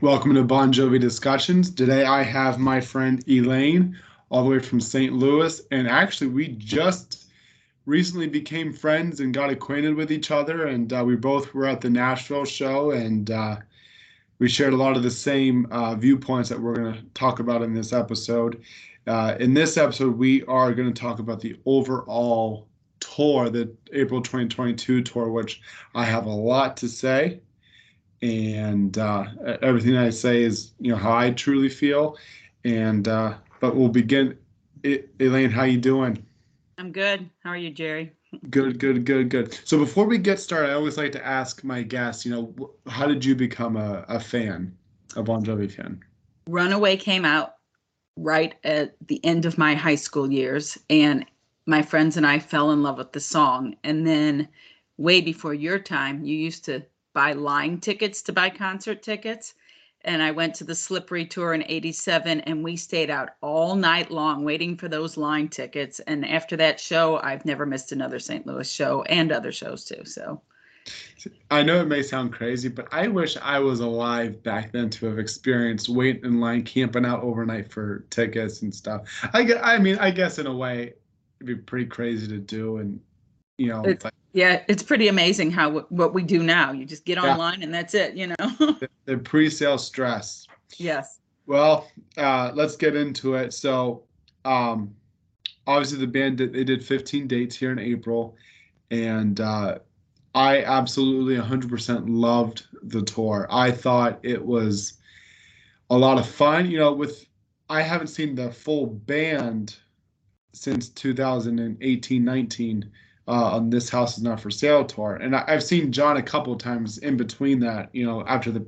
Welcome to Bon Jovi Discussions. Today I have my friend Elaine, all the way from St. Louis, and actually we just recently became friends and got acquainted with each other, and uh, we both were at the Nashville show, and uh, we shared a lot of the same uh, viewpoints that we're going to talk about in this episode. Uh, in this episode, we are going to talk about the overall tour, the April 2022 tour, which I have a lot to say and uh, everything I say is you know how I truly feel. And uh, but we'll begin. It, Elaine, how you doing? I'm good. How are you, Jerry? Good, good, good, good. So before we get started, I always like to ask my guests, you know, how did you become a, a fan, a Bon Jovi fan? Runaway came out right at the end of my high school years, and my friends and I fell in love with the song. And then, way before your time, you used to buy line tickets to buy concert tickets. And I went to the Slippery Tour in 87 and we stayed out all night long waiting for those line tickets. And after that show, I've never missed another St. Louis show and other shows too. So I know it may sound crazy, but I wish I was alive back then to have experienced waiting in line, camping out overnight for tickets and stuff. I I mean, I guess in a way, it'd be pretty crazy to do, and you know, it's, yeah, it's pretty amazing how what we do now. You just get online yeah. and that's it, you know. the, the pre-sale stress. Yes. Well, uh, let's get into it. So, um, obviously the band did, they did 15 dates here in April, and uh, I absolutely 100% loved the tour. I thought it was a lot of fun. You know, with I haven't seen the full band since 2018 19 uh, on this house is not for sale tour, and I, have seen John a couple of times in between that, you know, after the,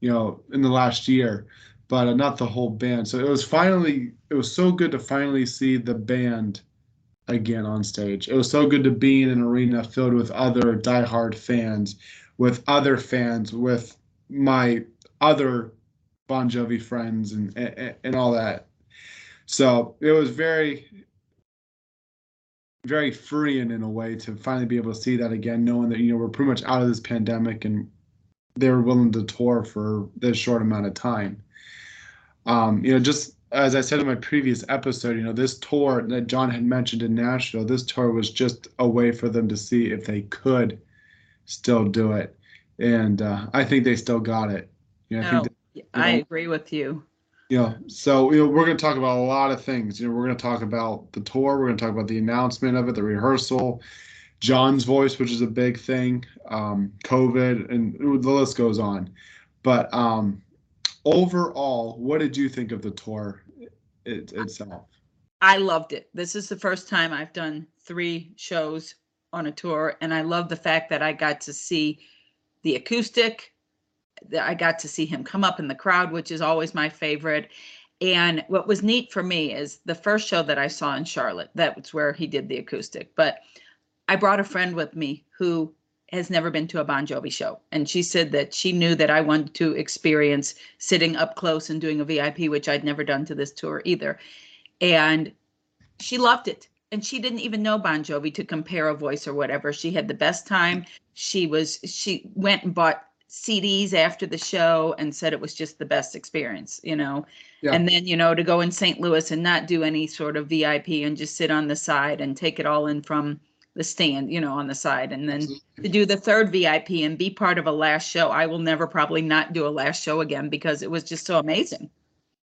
you know, in the last year, but uh, not the whole band. So it was finally, it was so good to finally see the band again on stage. It was so good to be in an arena filled with other diehard fans, with other fans, with my other Bon Jovi friends and, and, and all that. So it was very very freeing in a way to finally be able to see that again, knowing that you know we're pretty much out of this pandemic and they were willing to tour for this short amount of time. Um, you know, just as I said in my previous episode, you know, this tour that John had mentioned in Nashville, this tour was just a way for them to see if they could still do it, and uh, I think they still got it. You know, no, I, they, you know, I agree with you. Yeah. So you know, we're going to talk about a lot of things. You know, we're going to talk about the tour. We're going to talk about the announcement of it, the rehearsal, John's voice, which is a big thing, um, COVID, and the list goes on. But um, overall, what did you think of the tour it, itself? I loved it. This is the first time I've done three shows on a tour, and I love the fact that I got to see the acoustic, I got to see him come up in the crowd, which is always my favorite. And what was neat for me is the first show that I saw in Charlotte, that was where he did the acoustic. But I brought a friend with me who has never been to a Bon Jovi show. And she said that she knew that I wanted to experience sitting up close and doing a VIP, which I'd never done to this tour either. And she loved it. And she didn't even know Bon Jovi to compare a voice or whatever. She had the best time. She was, she went and bought CDs after the show and said it was just the best experience, you know. Yeah. And then, you know, to go in St. Louis and not do any sort of VIP and just sit on the side and take it all in from the stand, you know, on the side. And then Absolutely. to do the third VIP and be part of a last show. I will never probably not do a last show again because it was just so amazing.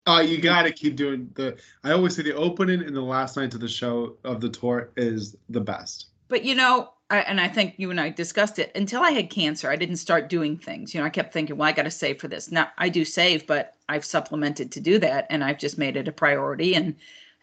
Uh, you got to keep doing the. I always say the opening and the last night of the show of the tour is the best. But you know, I, and I think you and I discussed it. Until I had cancer, I didn't start doing things. You know, I kept thinking, well, I got to save for this. Now I do save, but I've supplemented to do that, and I've just made it a priority. And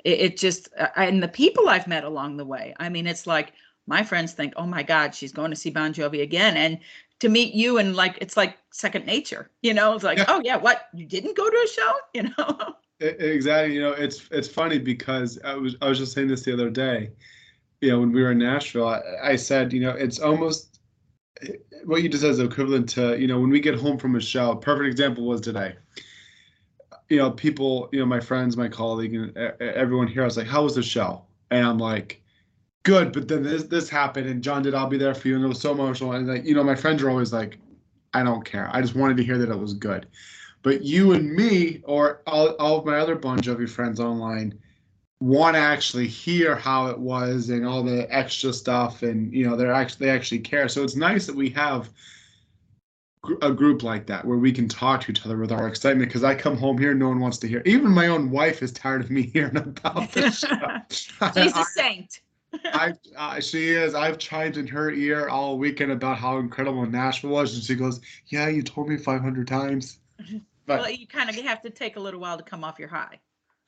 it, it just, uh, and the people I've met along the way. I mean, it's like my friends think, oh my God, she's going to see Bon Jovi again, and to meet you and like it's like second nature. You know, it's like, yeah. oh yeah, what you didn't go to a show? You know. Exactly. You know, it's it's funny because I was I was just saying this the other day you know, when we were in Nashville, I, I said, you know, it's almost what you just said is equivalent to, you know, when we get home from a show. Perfect example was today. You know, people, you know, my friends, my colleague, and everyone here. I was like, "How was the show?" And I'm like, "Good," but then this this happened, and John did. I'll be there for you, and it was so emotional. And like, you know, my friends are always like, I don't care. I just wanted to hear that it was good. But you and me, or all, all of my other Bon Jovi friends online, want to actually hear how it was and all the extra stuff, and you know they're actually they actually care. So it's nice that we have a group like that where we can talk to each other with our excitement because I come home here no one wants to hear. Even my own wife is tired of me hearing about this. She's a saint. I, uh, she is. I've chimed in her ear all weekend about how incredible Nashville was, and she goes, "Yeah, you told me 500 times." But, well, you kind of have to take a little while to come off your high.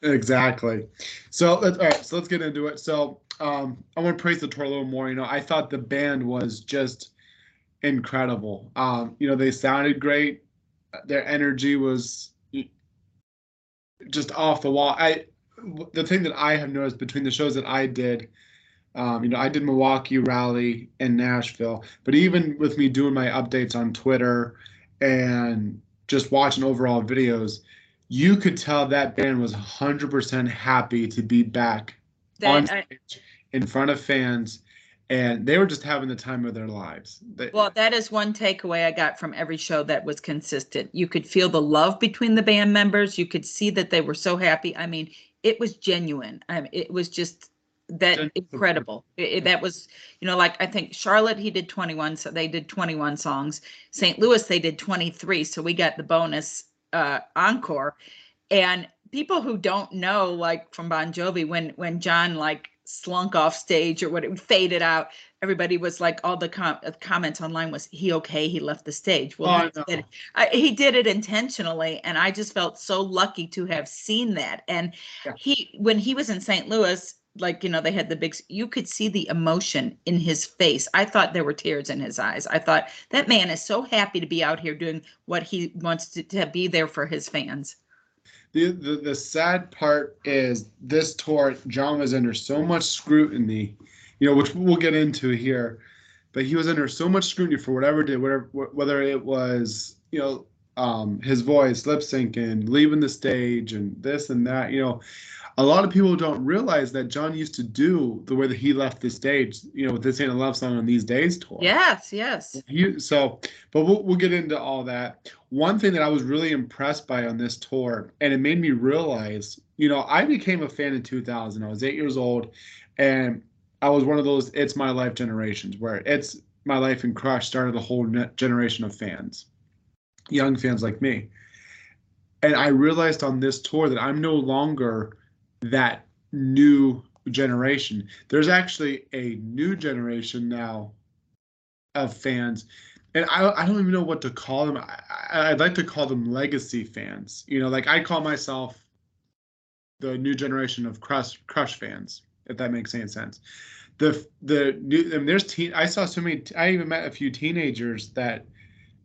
Exactly. So let's all right. So let's get into it. So um, I want to praise the tour a little more. You know, I thought the band was just incredible. Um, you know, they sounded great. Their energy was just off the wall. I the thing that I have noticed between the shows that I did, um, you know, I did Milwaukee, Raleigh, and Nashville. But even with me doing my updates on Twitter and just watching overall videos, you could tell that band was 100% happy to be back that, on stage I, in front of fans and they were just having the time of their lives. They, well, that is one takeaway I got from every show that was consistent. You could feel the love between the band members. You could see that they were so happy. I mean, it was genuine. I mean, it was just that incredible. It, that was, you know, like I think Charlotte he did 21, so they did 21 songs. St. Louis they did 23, so we got the bonus uh encore. And people who don't know, like from Bon Jovi, when when John like slunk off stage or what it faded out everybody was like all the com- comments online was he okay? He left the stage. Well oh, he, did I, he, did it intentionally and i just felt so lucky to have seen that. And yeah. he when he was in st louis like you know they had the big you could see the emotion in his face. I thought there were tears in his eyes. I thought that man is so happy to be out here doing what he wants to, to be there for his fans. The, the the sad part is this tour John was under so much scrutiny, you know, which we'll get into here, but he was under so much scrutiny for whatever did, whatever whether it was you know um, his voice, lip syncing, leaving the stage, and this and that. You know, a lot of people don't realize that John used to do the way that he left the stage, you know, with this ain't a love song on these days tour. Yes, yes. He, so, but we'll, we'll get into all that. One thing that I was really impressed by on this tour, and it made me realize, you know, I became a fan in 2000. I was eight years old, and I was one of those "It's My Life" generations where "It's My Life" and Crush started a whole generation of fans, young fans like me. And I realized on this tour that I'm no longer that new generation. There's actually a new generation now of fans, and I, I don't even know what to call them. I, would like to call them legacy fans. You know, like I call myself the new generation of Crush Crush fans, if that makes any sense. The the new I mean, there's teen. I saw so many. I even met a few teenagers that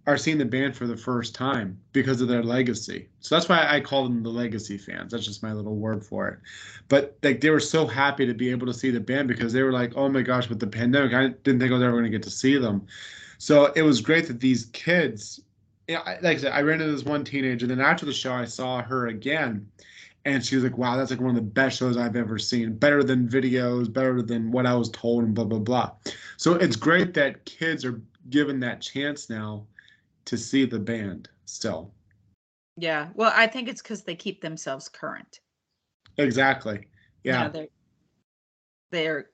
are seeing the band for the first time because of their legacy. So that's why I call them the legacy fans. That's just my little word for it. But like they were so happy to be able to see the band because they were like, "Oh my gosh, with the pandemic, I didn't think I was ever going to get to see them." So it was great that these kids, you know, like I said, I ran into this one teenager. and Then after the show, I saw her again, and she was like, "Wow, that's like one of the best shows I've ever seen. Better than videos, better than what I was told, and blah blah blah." So it's great that kids are given that chance now to see the band still. Yeah. Well, I think it's because they keep themselves current. Exactly. Yeah. You know, they're, they're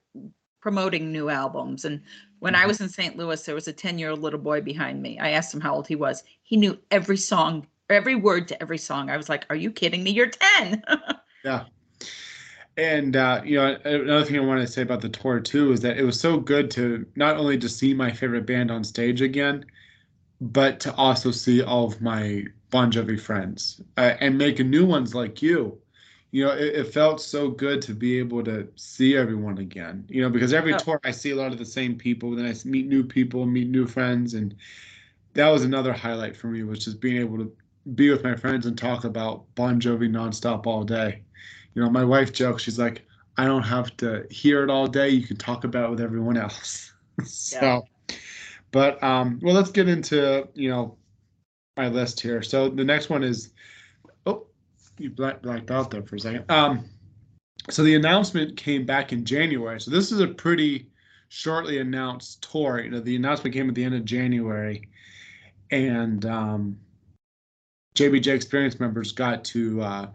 promoting new albums. And when I mm-hmm. was in St. Louis, there was a 10 year old little boy behind me. I asked him how old he was. He knew every song, every word to every song. I was like, Are you kidding me? You're 10. yeah. And uh, you know, another thing I wanted to say about the tour too is that it was so good to not only to see my favorite band on stage again, but to also see all of my Bon Jovi friends uh, and making new ones like you. You know, it, it, felt so good to be able to see everyone again. You know, because every tour I see a lot of the same people, then I meet new people, meet new friends, and that was another highlight for me, was just being able to be with my friends and talk about Bon Jovi nonstop all day. You know, my wife jokes, she's like, I don't have to hear it all day. You can talk about it with everyone else. so. But um, well, let's get into you know my list here. So the next one is oh, you black, blacked out there for a second. Um, so the announcement came back in January. So this is a pretty shortly announced tour. You know, the announcement came at the end of January, and um, JBJ Experience members got to uh,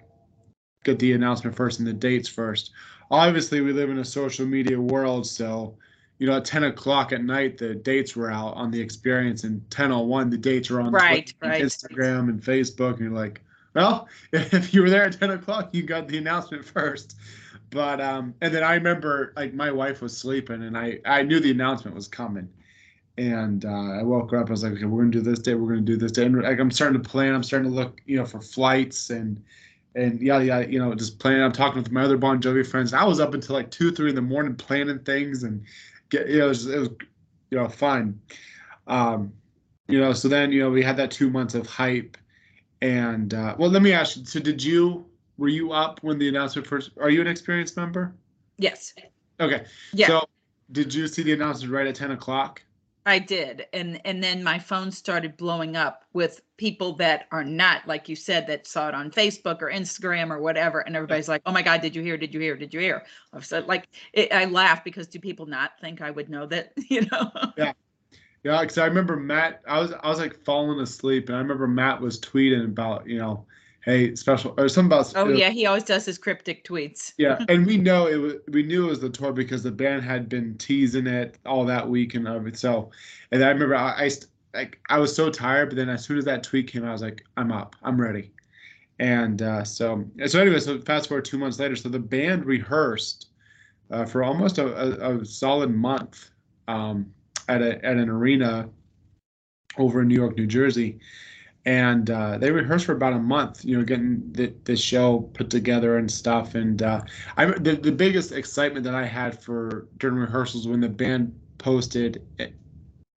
get the announcement first and the dates first. Obviously, we live in a social media world, so you know, at 10 o'clock at night, the dates were out on the experience, and 10:01, the dates are on Right, Twitter right. Instagram and Facebook, and you're like, well, if you were there at 10 o'clock, you got the announcement first. But um, and then I remember like my wife was sleeping, and I I knew the announcement was coming, and uh, I woke her up. I was like, okay, we're gonna do this day, we're gonna do this day, and like I'm starting to plan. I'm starting to look, you know, for flights and and yeah, yeah, you know, just planning. I'm talking with my other Bon Jovi friends. I was up until like two, three in the morning planning things and get, it was, it was you know, fun. Um, you know, so then you know we had that two months of hype, and uh, well, let me ask you. So did you were you up when the announcement first? Are you an experienced member? Yes. Okay. Yeah. So did you see the announcement right at ten o'clock? I did. And and then my phone started blowing up with people that are not like you said that saw it on Facebook or Instagram or whatever and everybody's like, "Oh my god, did you hear? Did you hear? Did you hear?" I said like it, I laugh because do people not think I would know that, you know? Yeah. Yeah, because I remember Matt. I was I was like falling asleep, and I remember Matt was tweeting about you know, hey, special or something about. Oh yeah, he always does his cryptic tweets. Yeah, and we know it was we knew it was the tour because the band had been teasing it all that week and everything. So, and I remember I, I like I was so tired, but then as soon as that tweet came, I was like, I'm up, I'm ready. And uh, so so anyway, so fast forward two months later, so the band rehearsed uh, for almost a, a, a solid month um, at a at an arena over in New York, New Jersey and uh, they rehearsed for about a month. You know, getting the, the show put together and stuff. And uh, I the, the biggest excitement that I had for during rehearsals when the band posted it,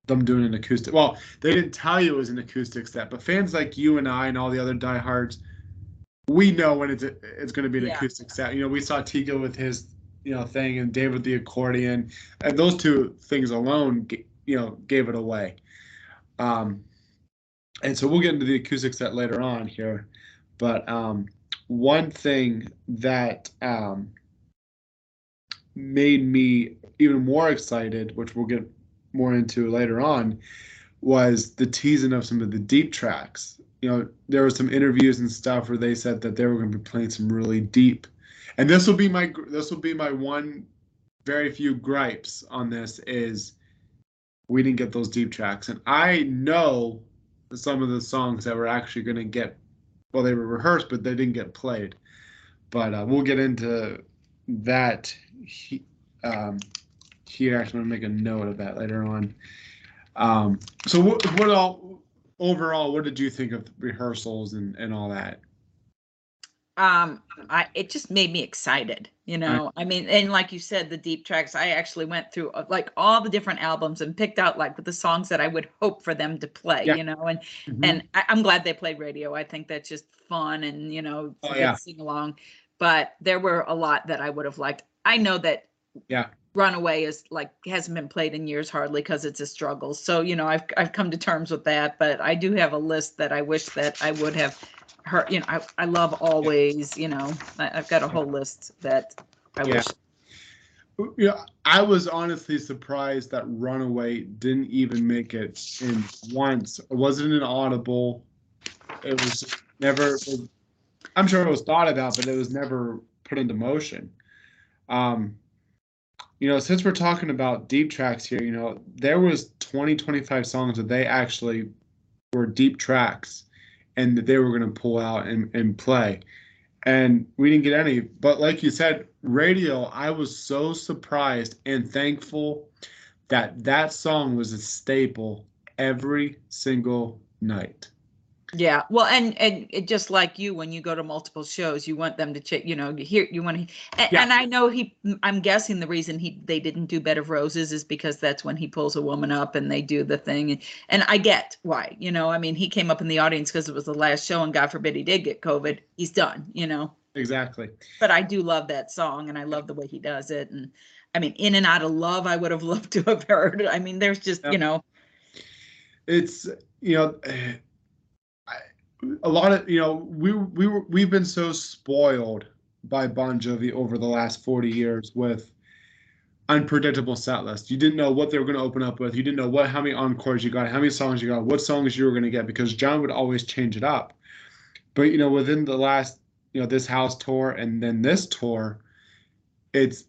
them doing an acoustic. Well, they didn't tell you it was an acoustic set, but fans like you and I and all the other diehards, we know when it's it's going to be an Yeah. acoustic set. You know, we saw Tico with his you know thing and Dave with the accordion, and those two things alone, you know, gave it away. Um, and so we'll get into the acoustic set later on here. But um, one thing that um, made me even more excited which we'll get more into later on was the teasing of some of the deep tracks. You know there were some interviews and stuff where they said that they were going to be playing some really deep. And this will be my this will be my one very few gripes on this is we didn't get those deep tracks. And i know some of the songs that were actually going to get well they were rehearsed but they didn't get played. But uh, we'll get into that. He, um, here actually going to make a note of that later on. Um, so what, what all overall what did you think of rehearsals and, and all that um i it just made me excited you know i mean and like you said the deep tracks i actually went through uh, like all the different albums and picked out like the songs that i would hope for them to play Yeah. you know and Mhm. and I, i'm glad they played radio i think that's just fun and you know Oh, yeah. sing along but there were a lot that i would have liked i know that Yeah. Runaway is like hasn't been played in years hardly because it's a struggle. So you know i've i've come to terms with that but i do have a list that i wish that i would have heard you know i, I love always you know I, i've got a whole list that i Yeah. wish. Yeah i was honestly surprised that runaway didn't even make it in once. It wasn't an audible. It was never i'm sure it was thought about but it was never put into motion. Um you know since we're talking about deep tracks here you know there was 20 25 songs that they actually were deep tracks and that they were going to pull out and, and play. And we didn't get any but like you said radio i was so surprised and thankful that that song was a staple every single night yeah well and and it just like you when you go to multiple shows you want them to check you know you hear you want to and, Yeah. and i know he i'm guessing the reason he they didn't do bed of roses is because that's when he pulls a woman up and they do the thing and, and i get why you know i mean he came up in the audience because it was the last show and god forbid he did get covid he's done you know exactly but I do love that song and I love the way he does it. And I mean, In and Out of Love, I would have loved to have heard. I mean, there's just, Yeah. you know, it's you know I, a lot of you know we we were, we've been so spoiled by Bon Jovi over the last 40 years with unpredictable set list. You didn't know what they were going to open up with. You didn't know what how many encores you got, how many songs you got, what songs you were going to get because John would always change it up. But you know, within the last, you know, this house tour and then this tour, it's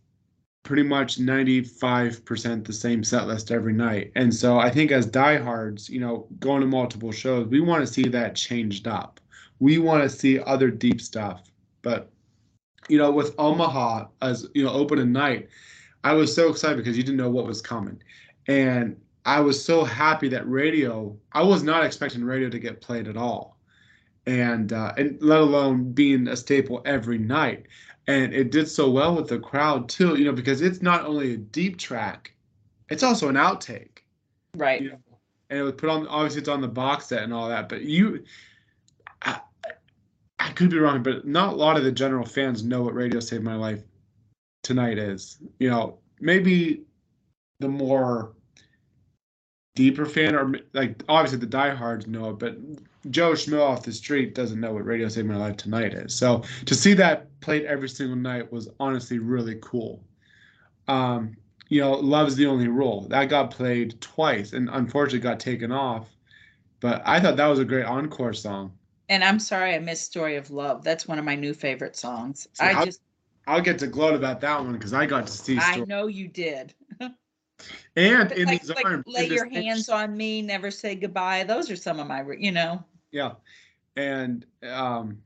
pretty much 95% the same set list every night. And so I think as diehards, you know, going to multiple shows, we want to see that changed up. We want to see other deep stuff. But you know, with Omaha as you know, open at night, I was so excited because you didn't know what was coming. And I was so happy that radio, I was not expecting radio to get played at all. And uh, and let alone being a staple every night. And it did so well with the crowd too, you know, because it's not only a deep track, it's also an outtake. Right. You know? And it was put on obviously it's on the box set and all that, but you I, I could be wrong, but not a lot of the general fans know what Radio Saved My Life tonight is. You know, maybe the more deeper fan or like obviously the diehards know it, but Joe Schmidt off the street doesn't know what Radio Saved My Life tonight is. So to see that played every single night was honestly really cool. Um, you know, Love's the only rule. That got played twice and unfortunately got taken off. But I thought that was a great encore song. And I'm sorry I missed Story of Love. That's one of my new favorite songs. So I how- just I'll get to gloat about that one because I got to see I know you did. and in like, these like, arms. lay your hands on me, never say goodbye. Those are some of my, you know. Yeah, and um,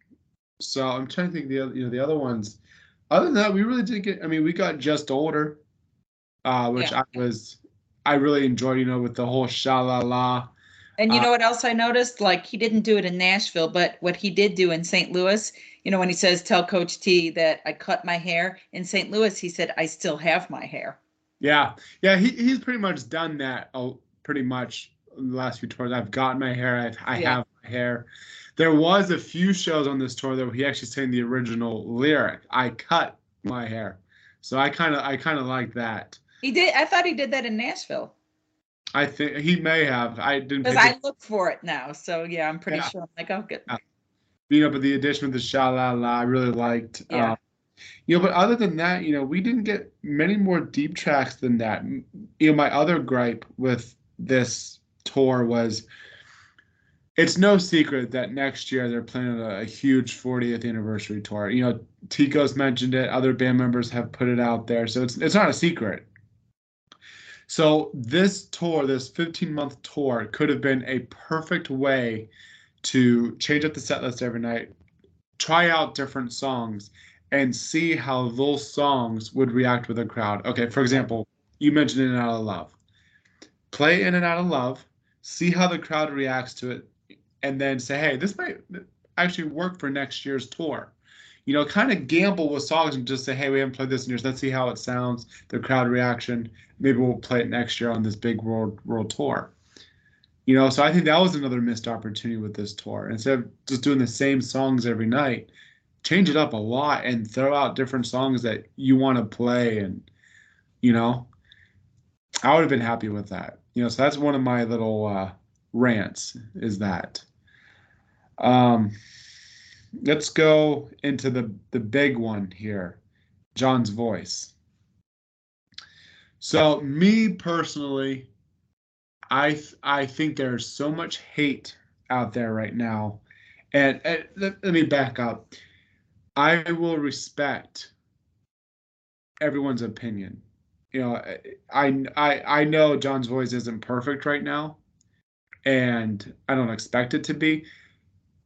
so I'm trying to think the other, you know, the other ones. Other than that, we really did get. I mean, we got just older, uh, which Yeah. I was, I really enjoyed. You know, with the whole sha la la. And you Uh, know what else I noticed? Like he didn't do it in Nashville, but what he did do in St. Louis, you know, when he says, "Tell Coach T that I cut my hair," in St. Louis, he said, "I still have my hair." Yeah, yeah, he he's pretty much done that. Oh, pretty much the last few tours. I've got my hair. I've, I Yeah. have my hair. There was a few shows on this tour that he actually sang the original lyric. I cut my hair, so I kind of I kind of like that. He did. I thought he did that in Nashville I think he may have. I didn't. because I look for it now. So yeah, I'm pretty Yeah. sure. I'm like, oh, good. you know, but the addition of the sha la la, I really liked. Yeah. Uh, you know, but other than that, you know, we didn't get many more deep tracks than that. You know, my other gripe with this tour was it's no secret that next year they're planning a, a huge 40th anniversary tour. You know, Tico's mentioned it, other band members have put it out there, so it's it's not a secret. So this tour, this 15 month tour, could have been a perfect way to change up the set list every night, try out different songs, and see how those songs would react with a crowd. Okay, for example, you mentioned In and Out of Love. Play In and Out of Love, see how the crowd reacts to it, and then say, hey, this might actually work for next year's tour. You know, kind of gamble with songs and just say, hey, we haven't played this in years. Let's see how it sounds, the crowd reaction. Maybe we'll play it next year on this big world world tour. You know, so I think that was another missed opportunity with this tour. Instead of just doing the same songs every night, change it up a lot and throw out different songs that you want to play. And, you know, I would have been happy with that. You know, so that's one of my little uh, rants is that. Um, let's go into the the big one here, John's voice. So me personally, I th- I think there's so much hate out there right now, and, and let, let me back up. I will respect everyone's opinion. You know, I I I know John's voice isn't perfect right now, and I don't expect it to be.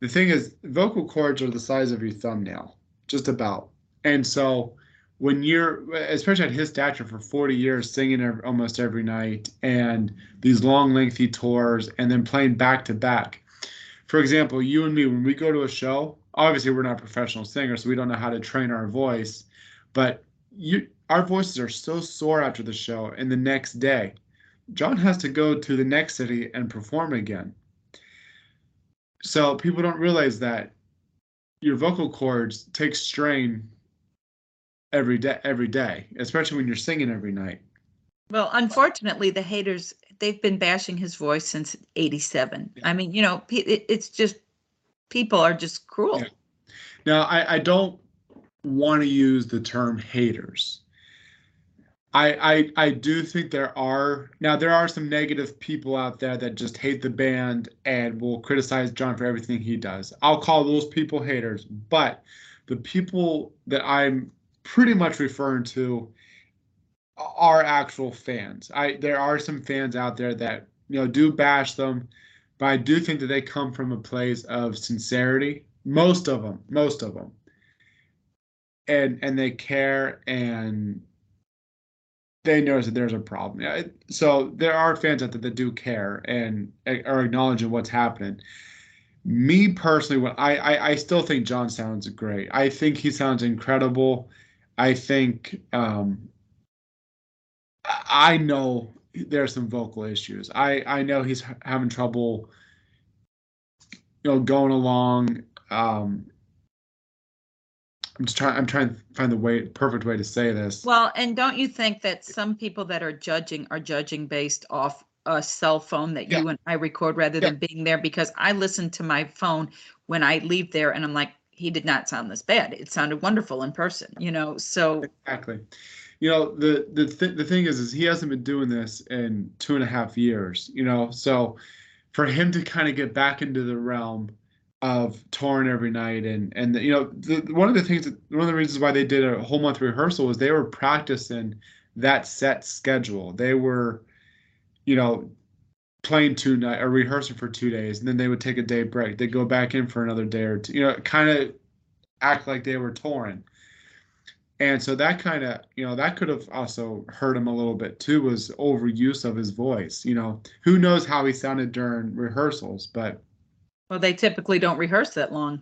The thing is, vocal cords are the size of your thumbnail, just about. And so, when you're, especially at his stature for 40 years, singing almost every night, and these long, lengthy tours, and then playing back to back. For example, you and me, when we go to a show, obviously we're not professional singers, so we don't know how to train our voice, but you, our voices are so sore after the show, and the next day, John has to go to the next city and perform again. So people don't realize that your vocal cords take strain every day every day, especially when you're singing every night. Well, unfortunately, the haters, they've been bashing his voice since 87. Yeah. I mean, you know, it's just, people are just cruel. Yeah. Now, I, I don't want to use the term haters. I, I I do think there are now there are some negative people out there that just hate the band and will criticize John for everything he does. I'll call those people haters, but the people that I'm pretty much referring to are actual fans. I there are some fans out there that you know do bash them, but I do think that they come from a place of sincerity. Most of them, most of them, and and they care and they notice that there's a problem. Yeah, so there are fans out there that do care and are acknowledging what's happening. Me personally, I, I I still think John sounds great. I think he sounds incredible. I think um, I know there's some vocal issues. I I know he's having trouble, you know, going along. Um, I'm just trying. I'm trying to find the way, perfect way to say this. Well, and don't you think that some people that are judging are judging based off a cell phone that Yeah. you and I record rather Yeah. than being there? Because I listen to my phone when I leave there, and I'm like, he did not sound this bad. It sounded wonderful in person, you know. So Exactly. You know the the th- the thing is is he hasn't been doing this in two and a half years. You know, so for him to kind of get back into the realm of touring every night and and you know the, one of the things that one of the reasons why they did a whole month rehearsal was they were practicing that set schedule. They were, you know, playing two night or rehearsing for two days, and then they would take a day break. They'd go back in for another day or two. You know, kind of act like they were touring. And so that kind of, you know, that could have also hurt him a little bit too, was overuse of his voice. You know, who knows how he sounded during rehearsals, but well, they typically don't rehearse that long.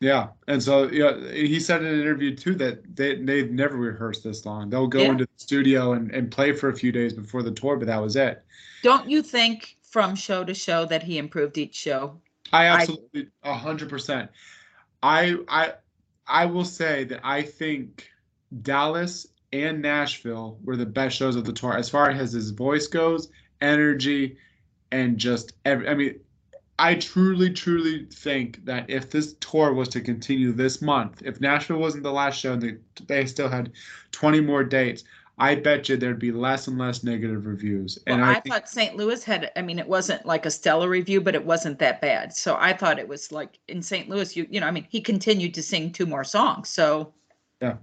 yeah. And so, yeah, he said in an interview too that they, they've never rehearsed this long. They'll go Yeah. into the studio and, and play for a few days before the tour, but that was it. Don't you think from show to show that he improved each show? I absolutely a hundred percent. I I I will say that I think Dallas and Nashville were the best shows of the tour as far as his voice goes, energy, and just every. I mean, I truly, truly think that if this tour was to continue this month, if Nashville wasn't the last show and they, they still had 20 more dates, I bet you there'd be less and less negative reviews. Well, And I, I, think, thought St. Louis had, I mean, it wasn't like a stellar review, but it wasn't that bad. So I thought it was like in St. Louis, you, you know, I mean, he continued to sing two more songs. So yeah.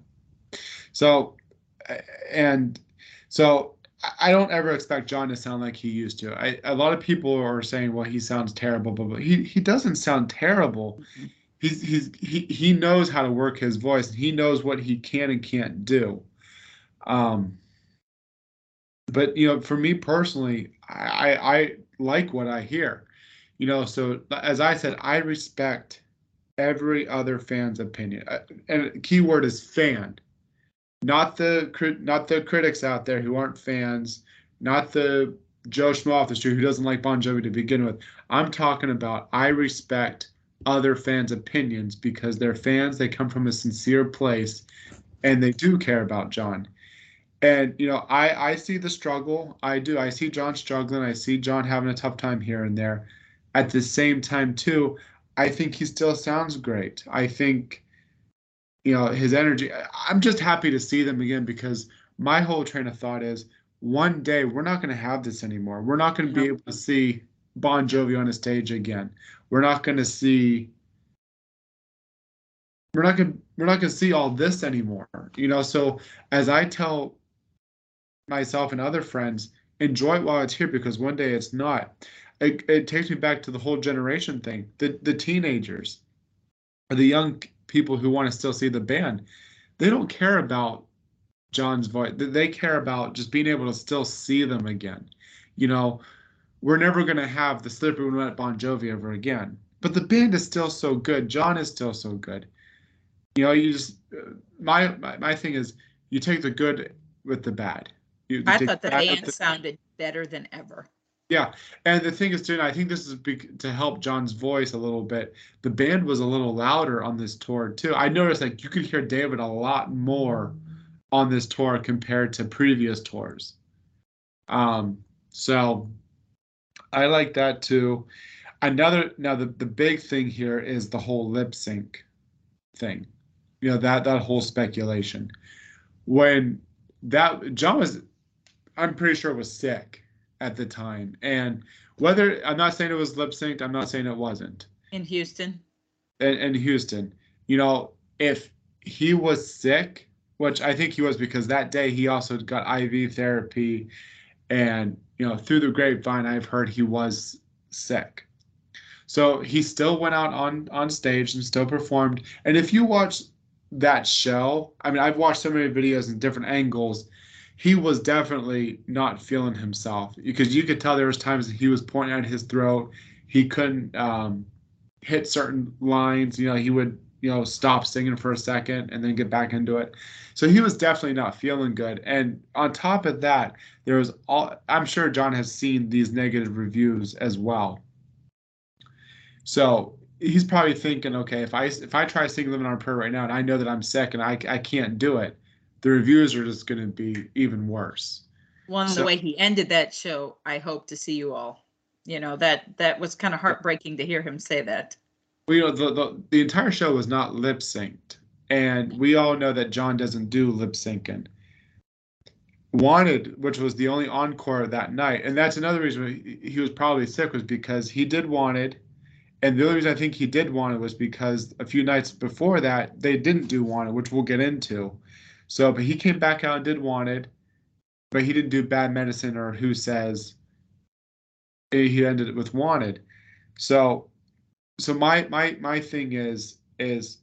So, and so I- don't ever expect John to sound like he used to. I, a lot of people are saying, well, he sounds terrible, but but he, he doesn't sound terrible. He's, he's, he, he knows how to work his voice he knows what he can and can't do. Um, but you know, for me personally, I, I, I like what I hear, you know, so as I said, I respect every other fan's opinion. Uh, And keyword is fan not the not the critics out there who aren't fans, not the Joe Schmo off the street who doesn't like Bon Jovi to begin with. I'm talking about I respect other fans' opinions because they're fans. They come from a sincere place, and they do care about John. And you know, I I see the struggle. I do. I see John struggling. I see John having a tough time here and there. At the same time, too, I think he still sounds great. I think you know his energy i'm just happy to see them again because my whole train of thought is one day we're not going to have this anymore. We're not going to be able to see bon jovi on a stage again. We're not going to see we're not going to we're not going to see all this anymore you know? So as i tell myself and other friends enjoy it while it's here because one day it's not. It, it takes me back to the whole generation thing. The the teenagers or the young people who want to still see the band they don't care about john's voice. They- care about just being able to still see them again. You know we're never going to have the slippery when we met bon jovi ever again but the band is still so good. John is still so good. You know you just uh, my my, my thing is you take the good with the bad. You, I thought the band the- sounded better than ever. Yeah, and the thing is, too, I think this is to help John's voice a little bit. The band was a little louder on this tour too. I noticed like you could hear David a lot more on this tour compared to previous tours. Um, so I like that too. Another now the the big thing here is the whole lip sync thing. You know that that whole speculation. When that John was, I'm pretty sure was sick at the time, and whether I'm not saying it was lip synced, I'm not saying it wasn't. In Houston. In, in Houston, you know, if he was sick, which I think he was because that day he also got IV therapy, and you know, through the grapevine, I've heard he was sick. So he still went out on on stage and still performed. And if you watch that show, I mean, I've watched so many videos in different angles. He was definitely not feeling himself because you could tell there was times he was pointing at his throat. He couldn't um, hit certain lines. You know, he would you know stop singing for a second and then get back into it. So he was definitely not feeling good. And on top of that, there was all. I'm sure John has seen these negative reviews as well. So he's probably thinking, okay, if I if I try singing "Living on a Prayer" right now and I know that I'm sick and I I can't do it, the reviews are just going to be even worse. Well, so, the way he ended that show, I hope to see you all. You know that that was kind of heartbreaking to hear him say that. Well, you know, the, the the entire show was not lip synced, and we all know that John doesn't do lip syncing. Wanted, which was the only encore that night, and that's another reason he was probably sick was because he did Wanted and the only reason I think he did want it was because a few nights before that they didn't do wanted, which we'll get into. So, but he came back out and did wanted, but he didn't do bad medicine or who says. He ended it with wanted. So, so my my my thing is is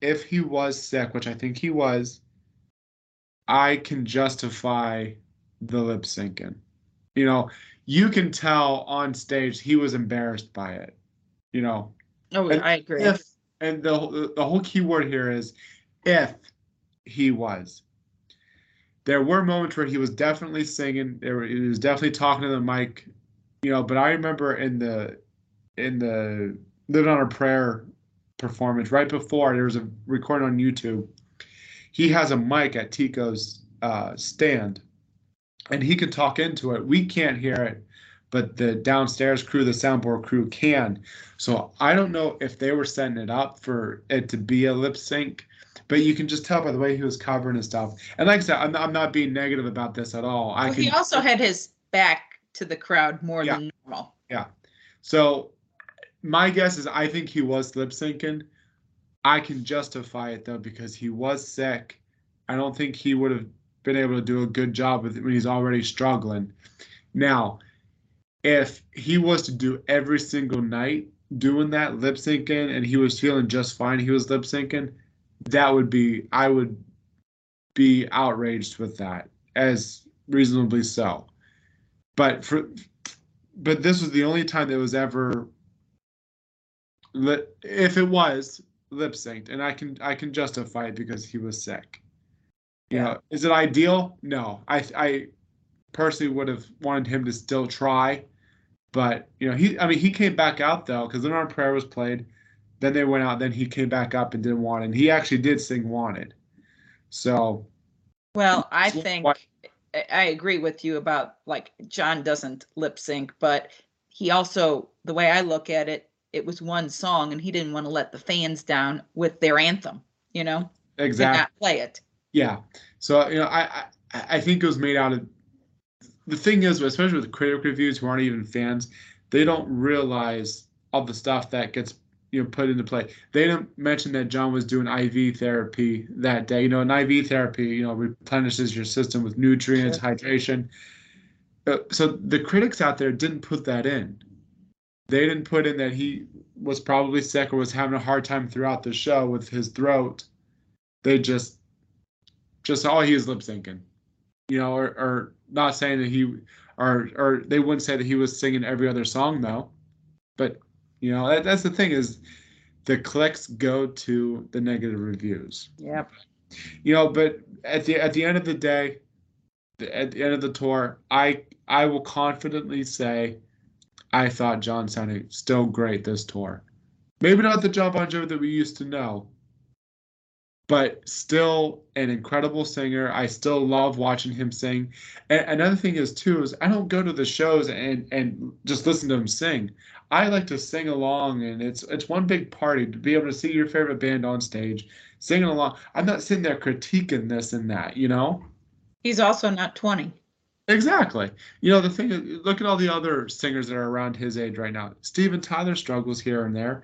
if he was sick, which I think he was, I can justify the lip syncing. You know, you can tell on stage he was embarrassed by it you know. Oh, and I agree. If, and the the whole key word here is if he was. There were moments where he was definitely singing. There, he was definitely talking to the mic, you know. But I remember in the in the "Living on a Prayer" performance right before there was a recording on YouTube. He has a mic at Tico's uh, stand, and he can talk into it. We can't hear it, but the downstairs crew, the soundboard crew can. So I don't know if they were setting it up for it to be a lip sync, but you can just tell by the way he was covering and stuff. And like I said, I'm not, I'm not being negative about this at all. I can, he also had his back to the crowd more yeah, than normal. Yeah. So my guess is I think he was lip syncing. I can justify it though because he was sick. I don't think he would have been able to do a good job with it when he's already struggling. Now, if he was to do every single night doing that lip syncing and he was feeling just fine, he was lip syncing, that would be I would be outraged with that as reasonably so. But for but this was the only time that was ever if it was lip synced and I can I can justify it because he was sick. You yeah. know, is it ideal? No. I I personally would have wanted him to still try but you know, he I mean he came back out though because then our prayer was played. Then they went out. Then he came back up and didn't want Wanted. He actually did sing Wanted. So. Well, I think I agree with you about like John doesn't lip sync, but he also the way I look at it, it was one song and he didn't want to let the fans down with their anthem. You know. Exactly. Not play it. Yeah. So you know, I, I I think it was made out of the thing is, especially with critic reviews who aren't even fans, they don't realize all the stuff that gets you know put into play. They didn't mention that John was doing IV therapy that day. You know, an IV therapy, you know, replenishes your system with nutrients, sure. hydration. Uh, so the critics out there didn't put that in. They didn't put in that he was probably sick or was having a hard time throughout the show with his throat. They just, just all he was lip syncing you know, or, or not saying that he, or or they wouldn't say that he was singing every other song though, but you know that, that's the thing is, the clicks go to the negative reviews. Yep. You know, but at the at the end of the day, at the end of the tour, I I will confidently say, I thought John sounded still great this tour. Maybe not the John Bon Jovi that we used to know, but still an incredible singer. I still love watching him sing. And another thing is too is I don't go to the shows and and just listen to him sing. I like to sing along, and it's it's one big party to be able to see your favorite band on stage, singing along. I'm not sitting there critiquing this and that, you know. He's also not 20. Exactly. You know, the thing is, look at all the other singers that are around his age right now. Steven Tyler struggles here and there.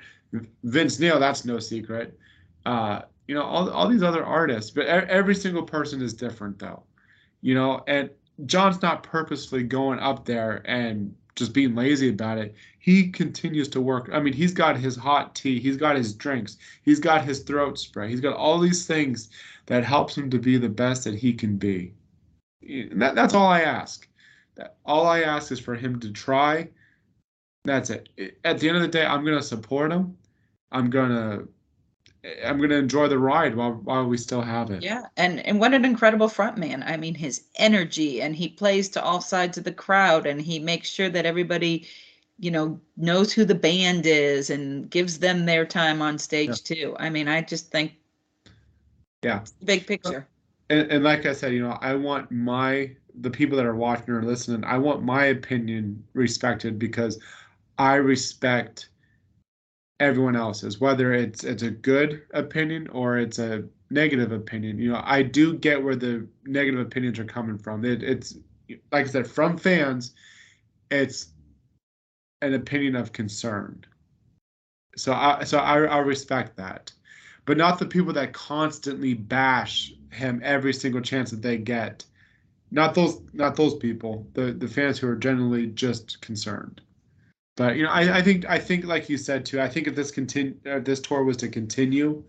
Vince Neil, that's no secret. Uh, you know, all, all these other artists, but every single person is different though. You know, and John's not purposefully going up there and just being lazy about it. He continues to work. I mean, he's got his hot tea, he's got his drinks, he's got his throat spray, he's got all these things that helps him to be the best that he can be. That, that's all I ask. All I ask is for him to try. That's it. At the end of the day, I'm gonna support him. I'm gonna I'm gonna enjoy the ride while while we still have it. Yeah, and and what an incredible front man. I mean, his energy and he plays to all sides of the crowd and he makes sure that everybody, you know, knows who the band is and gives them their time on stage yeah. too. I mean, I just think yeah, big picture and, and like I said, you know, I want my the people that are watching or listening, I want my opinion respected because I respect everyone else's, whether it's it's a good opinion or it's a negative opinion. You know, I do get where the negative opinions are coming from. It, it's like I said, from fans, it's an opinion of concern. So I so I, I respect that, but not the people that constantly bash him every single chance that they get. Not those, not those people. The the fans who are generally just concerned. But you know, I, I think I think like you said too. I think if this continue, uh, this tour was to continue,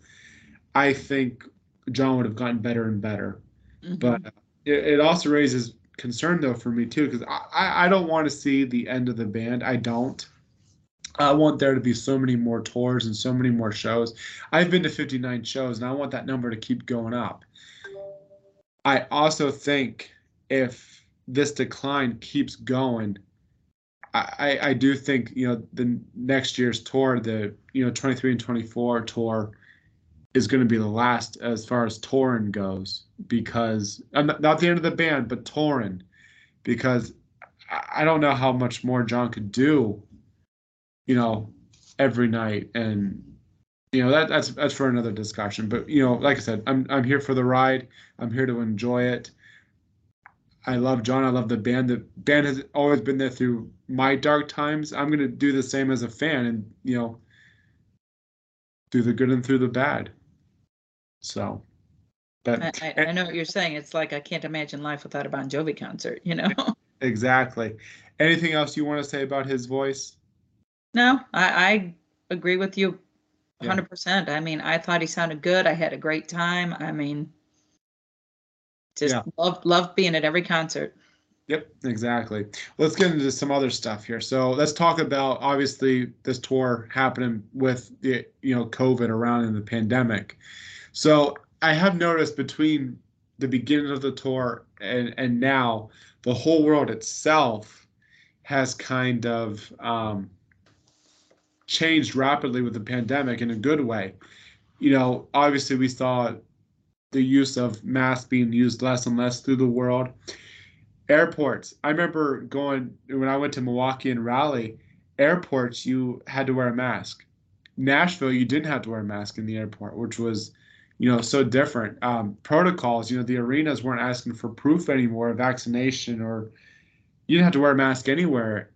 I think John would have gotten better and better. Mm-hmm. But it, it also raises concern though for me too because I I don't want to see the end of the band. I don't. I want there to be so many more tours and so many more shows. I've been to 59 shows and I want that number to keep going up. I also think if this decline keeps going, I, I do think you know the next year's tour, the you know 23 and 24 tour, is going to be the last as far as touring goes because not, not the end of the band, but touring, because I don't know how much more John could do, you know, every night and you know that that's that's for another discussion. But you know, like I said, I'm I'm here for the ride. I'm here to enjoy it. I love John. I love the band. The band has always been there through my dark times. I'm gonna do the same as a fan, and you know, through the good and through the bad. So. But, I, I, I know what you're saying. It's like I can't imagine life without a Bon Jovi concert. You know. exactly. Anything else you want to say about his voice? No, I, I agree with you hundred percent. I mean, I thought he sounded good. I had a great time. I mean, just yeah. love love being at every concert. Yep, exactly. Let's get into some other stuff here. So let's talk about obviously this tour happening with the you know COVID around in the pandemic. So I have noticed between the beginning of the tour and and now the whole world itself has kind of um, changed rapidly with the pandemic in a good way. You know, obviously we saw the use of masks being used less and less through the world. Airports. I remember going when I went to Milwaukee and Raleigh. Airports, you had to wear a mask. Nashville, you didn't have to wear a mask in the airport, which was, you know, so different. Um, protocols. You know, the arenas weren't asking for proof anymore, vaccination, or you didn't have to wear a mask anywhere.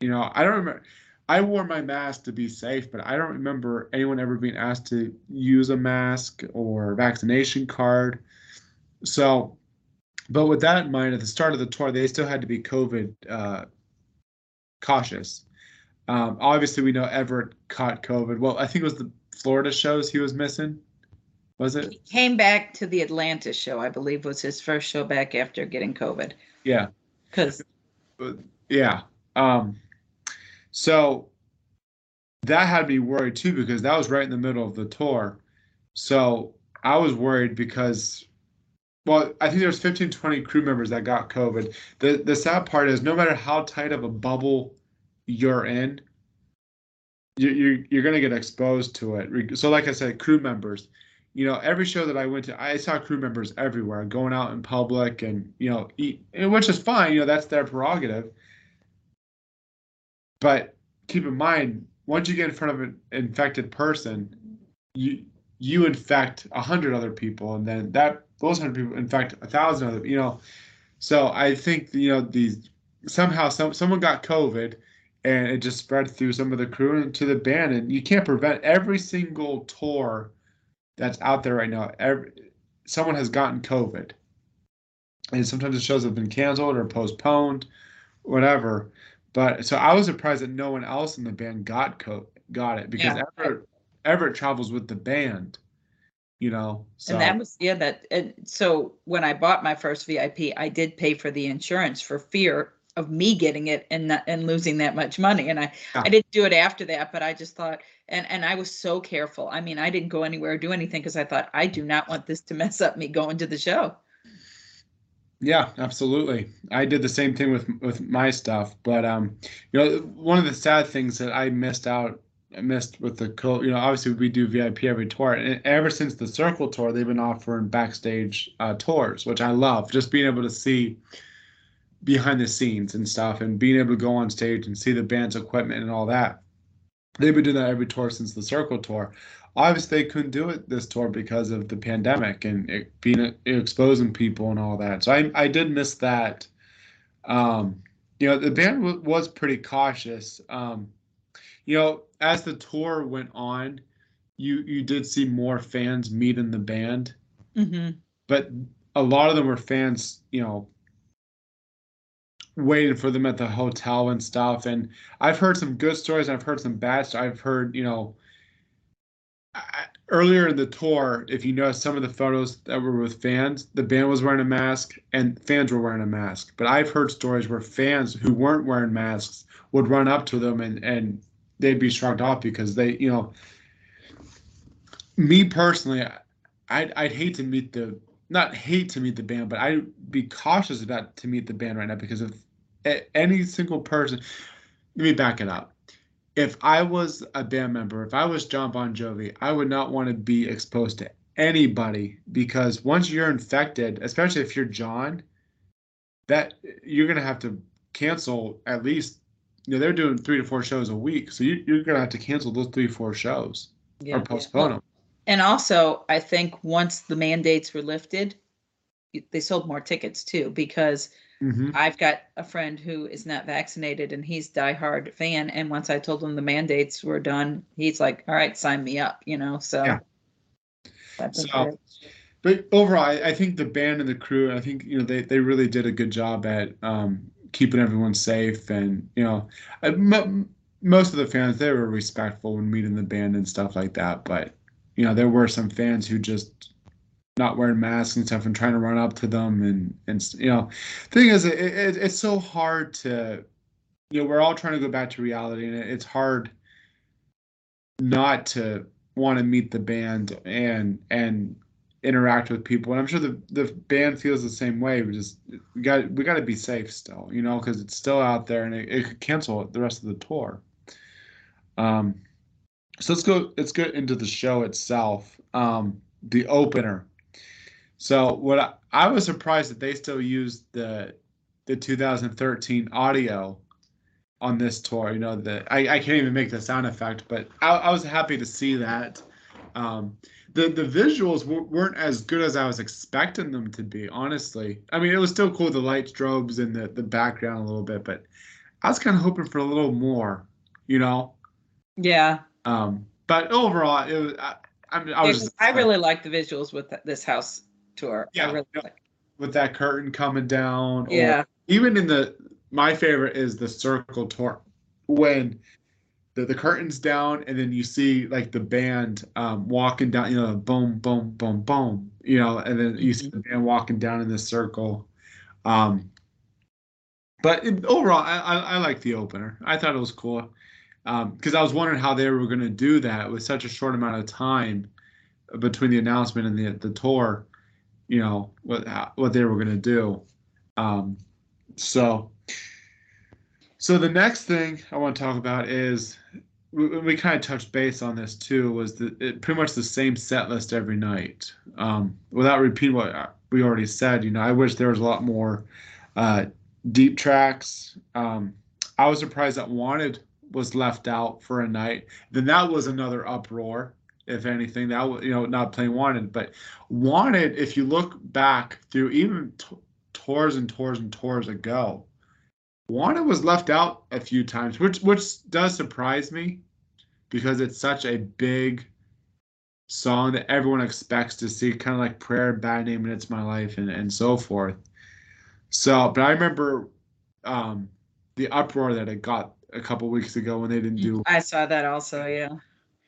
You know, I don't remember. I wore my mask to be safe, but I don't remember anyone ever being asked to use a mask or vaccination card. So, but with that in mind, at the start of the tour, they still had to be COVID uh, cautious. Um, obviously, we know Everett caught COVID. Well, I think it was the Florida shows he was missing. Was it? He came back to the Atlanta show, I believe, was his first show back after getting COVID. Yeah. Because. Yeah. Um, so that had me worried too because that was right in the middle of the tour. So I was worried because well, I think there's 15, 20 crew members that got COVID. The the sad part is no matter how tight of a bubble you're in, you, you you're gonna get exposed to it. So like I said, crew members, you know, every show that I went to, I saw crew members everywhere going out in public and you know, eat, which is fine. You know, that's their prerogative. But keep in mind, once you get in front of an infected person, you you infect a hundred other people, and then that those hundred people infect a thousand other. You know, so I think you know these somehow some someone got COVID, and it just spread through some of the crew and to the band, and you can't prevent every single tour that's out there right now. Every someone has gotten COVID, and sometimes the shows have been canceled or postponed, whatever. But so I was surprised that no one else in the band got co- got it because Yeah. Everett, Everett travels with the band, you know. So And that was yeah that and so when I bought my first VIP, I did pay for the insurance for fear of me getting it and not, and losing that much money. And I Yeah. I didn't do it after that, but I just thought and and I was so careful. I mean, I didn't go anywhere or do anything because I thought I do not want this to mess up me going to the show. Yeah, absolutely. I did the same thing with with my stuff, but um, you know, one of the sad things that I missed out, I missed with the co, you know, obviously we do VIP every tour, and ever since the Circle tour, they've been offering backstage uh, tours, which I love. Just being able to see behind the scenes and stuff, and being able to go on stage and see the band's equipment and all that. They've been doing that every tour since the Circle tour. Obviously, they couldn't do it this tour because of the pandemic and it being exposing people and all that. So I I did miss that. Um, you know, the band w- was pretty cautious. Um, you know, as the tour went on, you you did see more fans meet in the band, hmm but a lot of them were fans. You know, waiting for them at the hotel and stuff. And I've heard some good stories. I've heard some bad. stories. I've heard you know earlier in the tour, if you notice some of the photos that were with fans, the band was wearing a mask and fans were wearing a mask. But I've heard stories where fans who weren't wearing masks would run up to them and, and they'd be shrugged off because they, you know, me personally, I'd, I'd hate to meet the, not hate to meet the band, but I'd be cautious about to meet the band right now because if any single person, let me back it up if I was a band member, if I was John Bon Jovi, I would not want to be exposed to anybody because once you're infected, especially if you're John, that you're gonna have to cancel at least. You know, they're doing three to four shows a week, so you, you're gonna have to cancel those three, four shows Yeah. or postpone them. And also, I think once the mandates were lifted, they sold more tickets too because hmm I've got a friend who is not vaccinated and he's diehard fan. And once I told him the mandates were done, he's like, "All right, sign me up," you know. So, Yeah. that's So- But overall, I, I think the band and the crew, I think you know they, they really did a good job at um, keeping everyone safe, and you know, I- mo- most of the fans they were respectful when meeting the band and stuff like that. But you know, there were some fans who just not wearing masks and stuff and trying to run up to them and and you know, thing is, it, it, it's so hard to, you know, we're all trying to go back to reality, and it, it's hard not to want to meet the band and and interact with people. And i'm sure the the band feels the same way. We just we got we got to be safe still you know because it's still out there and it, it could cancel the rest of the tour. Um so let's go let's get into the show itself. Um the opener so what i, I was surprised that they still used the the 2013 audio on this tour you know the i, I can't even make the sound effect but i, I was happy to see that um the the visuals w- weren't as good as I was expecting them to be. Honestly, I mean, it was still cool the light strobes and the the background a little bit, but I was kind of hoping for a little more, you know. Yeah, Um, but overall, it was. I, I, mean, I was. just I really like the visuals with this house tour. Yeah, really yeah. like. with that curtain coming down. Yeah, even in the my favorite is the circle tour when the, the curtains down and then you see like the band um, walking down you know boom boom boom boom you know and then you see the band walking down in this circle um but it, overall I, I i like the opener i thought it was cool because i was wondering how they were going to do that with such a short amount of time between the announcement and the the tour you know what what they were going to do um so so the next thing I want to talk about is we, we kind of touched base on this too. Was the, it, pretty much the same set list every night. Um, without repeating what we already said, you know, I wish there was a lot more uh, deep tracks. Um, I was surprised that Wanted was left out for a night. Then that was another uproar if anything. That was, you know, not playing Wanted, but Wanted, if you look back through even t- tours and tours and tours ago, Wanted was left out a few times, which which does surprise me because it's such a big song that everyone expects to see, kind of like Prayer, Bad Name, and It's My Life, and, and so forth. So, but I remember um, the uproar that it got a couple weeks ago when they didn't do. I saw that also. Yeah.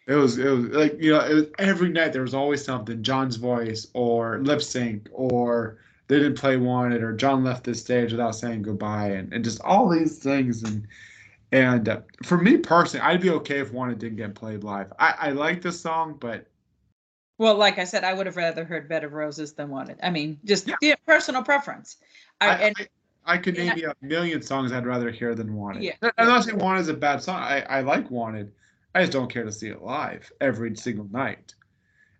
It was it was like you know it was every night there was always something John's voice or lip sync or they didn't play wanted or John left the stage without saying goodbye and, and just all these things and and uh, for me personally I'd be okay if wanted didn't get played live. I I like the song but well like I said I would have rather heard Bed of Roses than wanted. I mean just yeah. personal preference. I, I, and, I, I could name you a million songs I'd rather hear than Wanted. Yeah. I'm not saying Wanted is a bad song. I, I like Wanted. I just don't care to see it live every single night.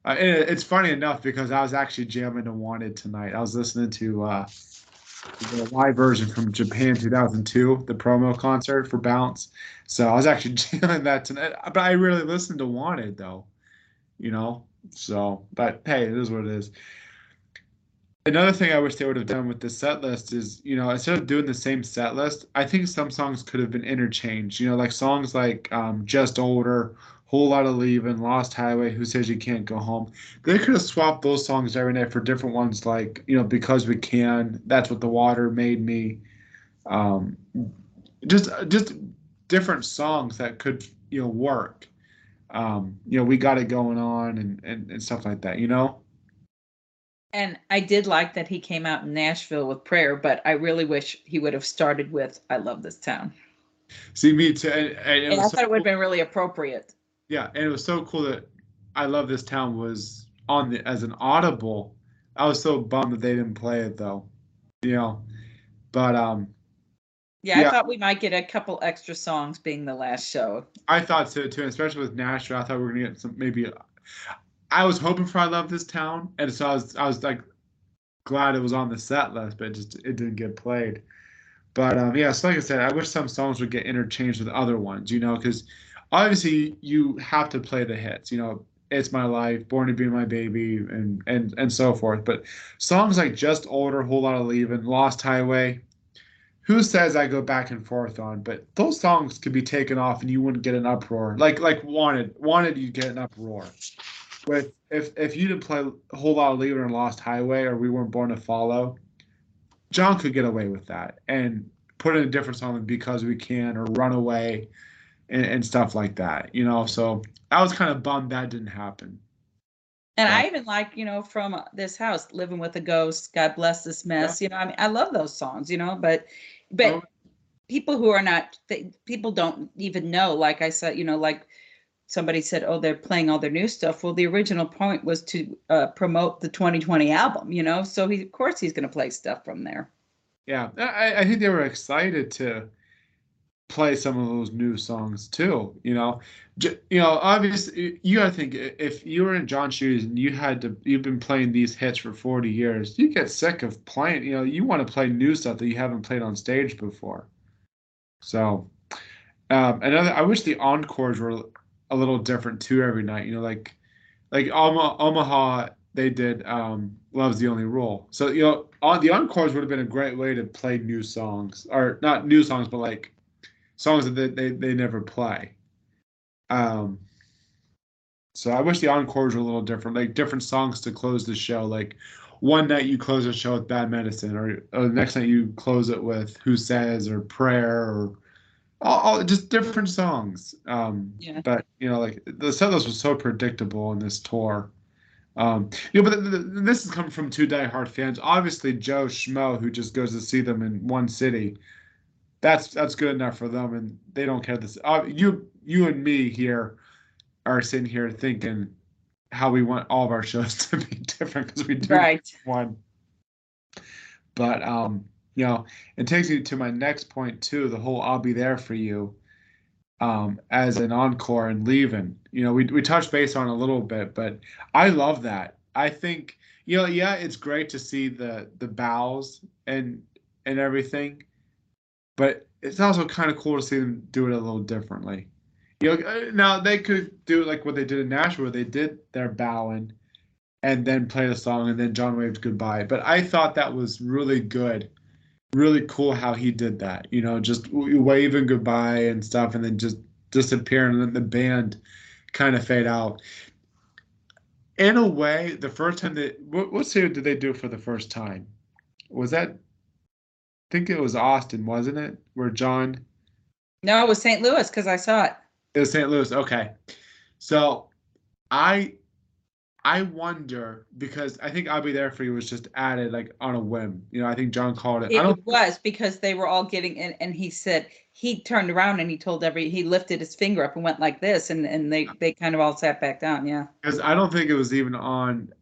Uh, and it's funny enough because I was actually jamming to Wanted tonight. I was listening to uh, the live version from Japan 2002, the promo concert for Bounce. So I was actually jamming that tonight. But I really listened to Wanted though, you know. So, but hey, it is what it is another thing I wish they would have done with the set list is, you know, instead of doing the same set list, I think some songs could have been interchanged. You know, like songs like um, Just Older, Whole Lot of Leaving, Lost Highway, Who Says You Can't Go Home. They could have swapped those songs every night for different ones like, you know, Because We Can, That's What the Water Made Me. Um, just just different songs that could, you know, work. Um, you know, we got it going on and, and, and stuff like that, you know? And I did like that he came out in Nashville with prayer, but I really wish he would have started with "I love this town." See, me too. And, and, and I so thought it would have been really appropriate. Yeah, and it was so cool that "I love this town" was on the as an audible. I was so bummed that they didn't play it though, you know. But um, yeah, yeah, I thought we might get a couple extra songs being the last show. I thought so too, especially with Nashville. I thought we were gonna get some maybe. I was hoping for I Love This Town, and so I was I was like glad it was on the set list, but it just it didn't get played. But um, yeah, so like I said, I wish some songs would get interchanged with other ones, you know, because obviously you have to play the hits, you know, it's my life, born to be my baby, and and and so forth. But songs like Just Older, Whole Lot of Leaving, Lost Highway, who says I go back and forth on? But those songs could be taken off and you wouldn't get an uproar. Like like Wanted, Wanted, you get an uproar with if if you didn't play a whole lot of Leaving and Lost Highway or We weren't born to follow, John could get away with that and put in a different song because we can or Runaway and, and stuff like that. You know, so I was kind of bummed that didn't happen. And I even like, you know, from this house, living with a ghost, God bless this mess. Yeah. You know, I mean, I love those songs, you know, but, but oh. people who are not, people don't even know, like I said, you know, like somebody said, "Oh, they're playing all their new stuff." Well, the original point was to uh, promote the 2020 album, you know. So he, of course, he's going to play stuff from there. Yeah, I, I think they were excited to play some of those new songs too. You know, J- you know, obviously, you got to think if you were in John's shoes and you had to, you've been playing these hits for 40 years, you get sick of playing. You know, you want to play new stuff that you haven't played on stage before. So, um, another, I wish the encores were a little different too every night. You know, like like Omaha, they did um, "Love's the Only Rule." So you know, on the encores would have been a great way to play new songs, or not new songs, but like songs that they they, they never play. Um, so I wish the encores were a little different, like different songs to close the show. Like one night you close the show with "Bad Medicine," or, or the next night you close it with "Who Says" or "Prayer" or all, all, just different songs. Um, yeah. But you know, like the set list was so predictable in this tour. Um, you know, but the, the, this is coming from two diehard fans. Obviously, Joe Schmo, who just goes to see them in one city, that's that's good enough for them, and they don't care. This uh, you you and me here are sitting here thinking how we want all of our shows to be different because we do right. one. But um, you know, it takes me to my next point too. The whole "I'll be there for you" um, as an encore and leaving. You know, we we touched base on a little bit, but I love that. I think you know, yeah, it's great to see the the bows and and everything, but it's also kind of cool to see them do it a little differently. You know, uh, now they could do like what they did in Nashville, they did their bowing and then play the song and then John waved goodbye. But I thought that was really good, really cool how he did that. You know, just waving goodbye and stuff, and then just disappear and then the band kind of fade out. In a way, the first time that what, what city did they do for the first time? Was that? I think it was Austin, wasn't it? Where John. No, it was St. Louis because I saw it. It was St. Louis. Okay, so I I wonder because I think I'll be there for you was just added like on a whim. You know, I think John called it. I It was because they were all getting in and he said, he turned around and he told every, he lifted his finger up and went like this and, and they, they kind of all sat back down. Yeah. Because I don't think it was even on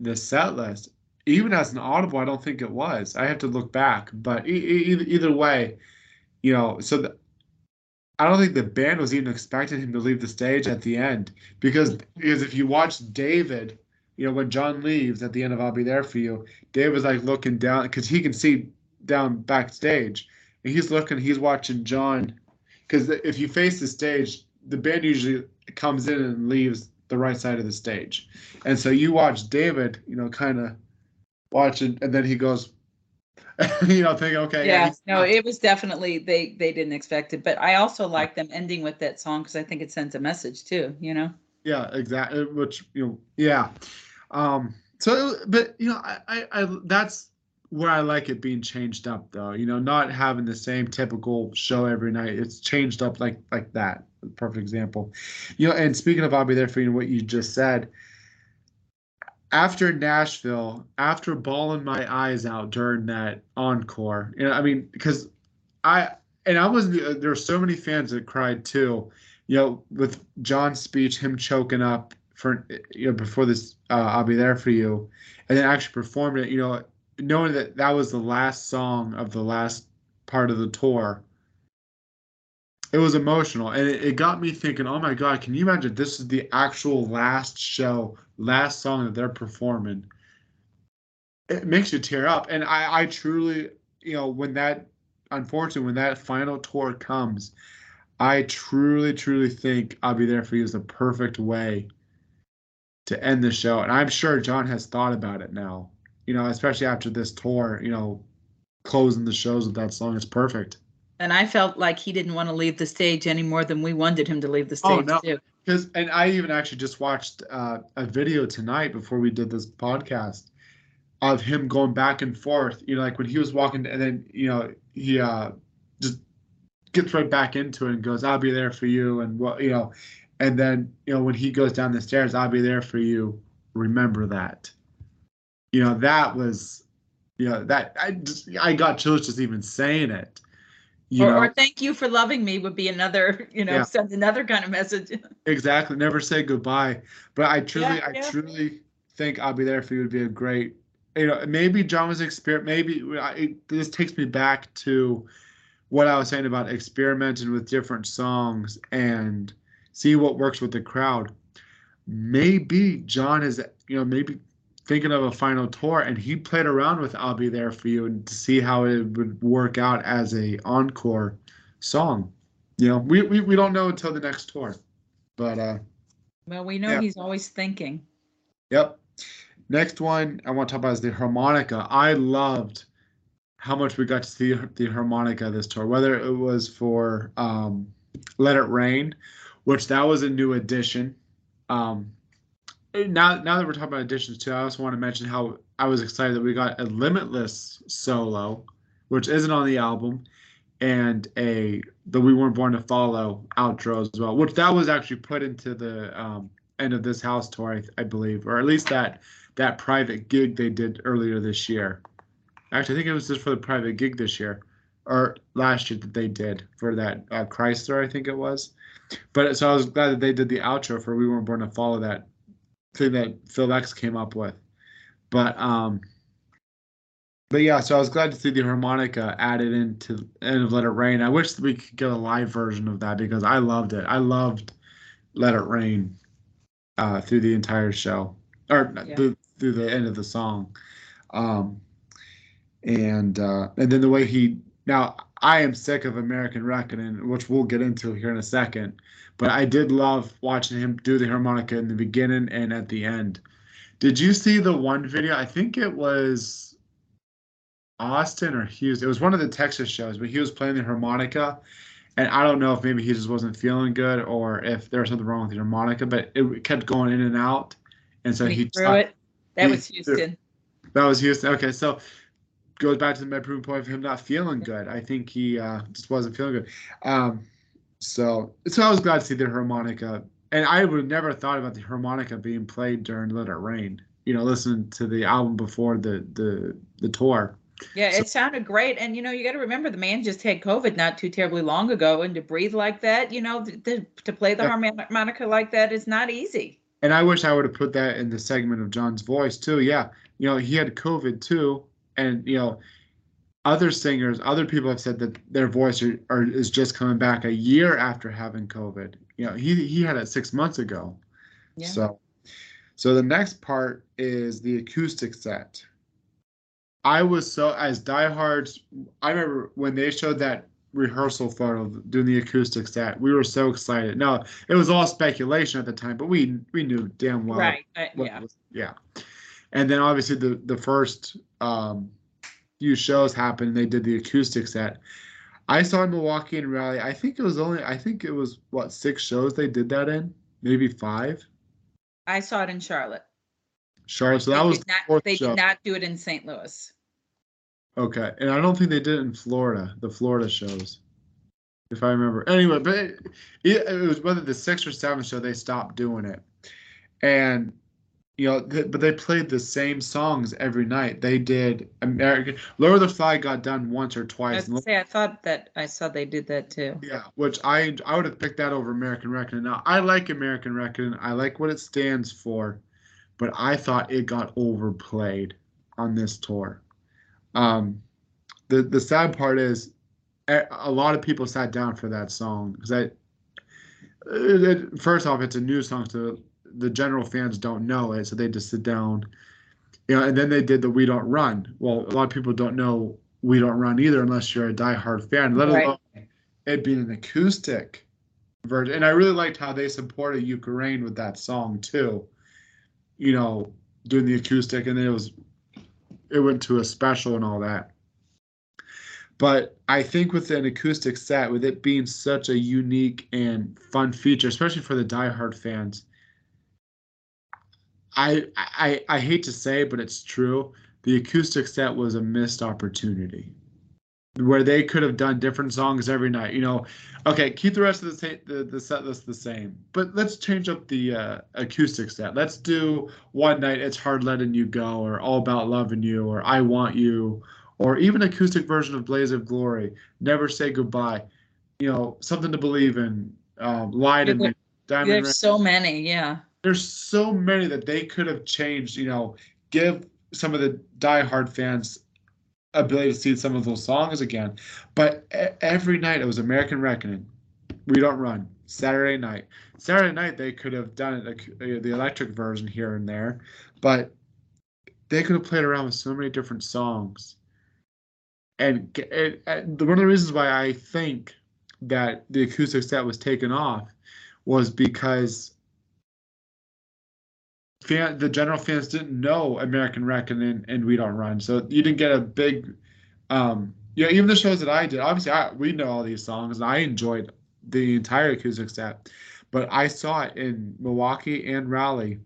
the set list. Even as an audible, I don't think it was. I have to look back, but e- e- either, either way, you know. So the, I don't think the band was even expecting him to leave the stage at the end because because if you watch David, you know when John leaves at the end of "I'll Be There for You," David was like looking down because he can see down backstage, and he's looking, he's watching John, because if you face the stage, the band usually comes in and leaves the right side of the stage. And so you watch David, you know, kind of watching, and then he goes, you know, think, okay, Yeah, no, it was definitely, they, they didn't expect it, but I also like them ending with that song because I think it sends a message too, you know? yeah, exactly. Which you know, yeah. Um. So, but you know, I, I, I, that's where I like it being changed up, though. You know, not having the same typical show every night. It's changed up like like that. Perfect example. You know, and speaking of, I'll be there for you. What you just said. After Nashville, after bawling my eyes out during that encore, you know, I mean, because I and I was there were so many fans that cried too. You know, with John's speech, him choking up for you know before this, uh, I'll be there for you, and then actually performed it. You know, knowing that that was the last song of the last part of the tour. It was emotional, and it, it got me thinking. Oh my God! Can you imagine this is the actual last show, last song that they're performing? It makes you tear up, and I, I truly, you know, when that, unfortunately, when that final tour comes, I truly, truly think I'll be there for you is the perfect way to end the show. And I'm sure John has thought about it now, you know, especially after this tour, you know, closing the shows with that song is perfect. And I felt like he didn't want to leave the stage any more than we wanted him to leave the stage Oh, stage no. too. Because, and I even actually just watched uh, a video tonight before we did this podcast of him going back and forth, you know, like when he was walking and then, you know, he uh, just gets right back into it and goes, I'll be there for you. And what, you know, and then, you know, when he goes down the stairs, I'll be there for you. Remember that. You know, that was, you know, that I just, I got chills just even saying it. You Or, know, or thank you for loving me would be another, you know, Yeah. send another kind of message. Exactly. Never say goodbye. But I truly, Yeah, I truly think I'll be there for you would be a great, you know, maybe John was exper Maybe it, this takes me back to what I was saying about experimenting with different songs and see what works with the crowd. Maybe John is, you know, maybe thinking of a final tour and he played around with I'll Be There for You and to see how it would work out as a encore song. You know, we, we, we don't know until the next tour. But uh Well, we know Yeah. he's always thinking. Yep. Next one I want to talk about is the harmonica. I loved how much we got to see the harmonica this tour, whether it was for um, Let It Rain, which that was a new addition. Um, now, now that we're talking about additions too, I also want to mention how I was excited that we got a Limitless solo, which isn't on the album, and a the We Weren't Born to Follow outro as well, which that was actually put into the um, end of this house tour, I, I believe, or at least that that private gig they did earlier this year. Actually, I think it was just for the private gig this year or last year that they did for that uh, Chrysler, I think it was. But so I was glad that they did the outro for "We Weren't Born to Follow" that thing that Phil X came up with. But um, but yeah, so I was glad to see the harmonica added into end of "Let It Rain." I wish we could get a live version of that because I loved it. I loved "Let It Rain" uh, through the entire show, or Yeah. through, through the end of the song. Um, and uh, and then the way he now I am sick of American Reckoning, which we'll get into here in a second. But I did love watching him do the harmonica in the beginning and at the end. Did you see the one video? I think it was Austin or Houston. It was one of the Texas shows, but he was playing the harmonica. And I don't know if maybe he just wasn't feeling good or if there was something wrong with the harmonica, but it kept going in and out. And so He he threw it. That he was Houston. that was Houston. Okay, so goes back to my proven point of him not feeling good. I think he uh, just wasn't feeling good. Um, so so I was glad to see the harmonica, and I would have never thought about the harmonica being played during Let It Rain. You know, listen to the album before the the the tour. Yeah, So- it sounded great. And, you know, you got to remember the man just had COVID not too terribly long ago. And to breathe like that, you know, th- th- to play the Yeah. harmonica like that is not easy. And I wish I would have put that in the segment of John's voice too. Yeah, you know, he had COVID too, and you know, other singers, other people have said that their voice are, are is just coming back a year after having COVID. You know, he he had it six months ago. Yeah. So, so the next part is the acoustic set. I was so as diehards. I remember when they showed that rehearsal photo doing the acoustic set. We were so excited. No, it was all speculation at the time, but we we knew damn well. right. uh, yeah. was- yeah. And then obviously the the first um, few shows happened. and They did the acoustic set. I saw in Milwaukee and Raleigh. I think it was only. I think it was what six shows they did that in, maybe five. I saw it in Charlotte. Charlotte. So They that was did the not, fourth they show. did not do it in St. Louis. Okay, and I don't think they did it in Florida. The Florida shows, if I remember. Anyway, but it, it, it was whether the sixth or seventh show they stopped doing it, and you know, th- but they played the same songs every night. They did American Lower the Flag got done once or twice. was say I thought that I saw they did that too. Yeah, which I I would have picked that over American Reckoning. Now I like American Reckoning. I like what it stands for, but I thought it got overplayed on this tour. Um, the the sad part is, a, a lot of people sat down for that song because I. It, it- first off, it's a new song, so the general fans don't know it, so they just sit down. You know, and then they did the "We Don't Run." Well, a lot of people don't know "We Don't Run" either, unless you're a diehard fan. Let Right. alone it being an acoustic version. And I really liked how they supported Ukraine with that song too. You know, doing the acoustic, and then it was it went to a special and all that. But I think with an acoustic set, with it being such a unique and fun feature, especially for the diehard fans, I I I hate to say, but it's true. The acoustic set was a missed opportunity where they could have done different songs every night. You know, okay, keep the rest of the sa- the, the set list the same, but let's change up the uh, acoustic set. Let's do one night it's hard letting you go, or all about loving you, or I want you, or even acoustic version of Blaze of Glory. Never say goodbye. You know, something to believe in. Um, Lie to me. Diamond Ring There's so many. Yeah. There's so many that they could have changed, you know, give some of the diehard fans ability to see some of those songs again. But every night it was American Reckoning. We don't run. Saturday night. Saturday night they could have done it uh, the electric version here and there, but they could have played around with so many different songs. And it, uh, one of the reasons why I think that the acoustic set was taken off was because fan the general fans didn't know American Reckoning and We Don't Run, so you didn't get a big, um, you know, even the shows that I did. Obviously, I we know all these songs, and I enjoyed the entire acoustic set, but I saw it in Milwaukee and Raleigh.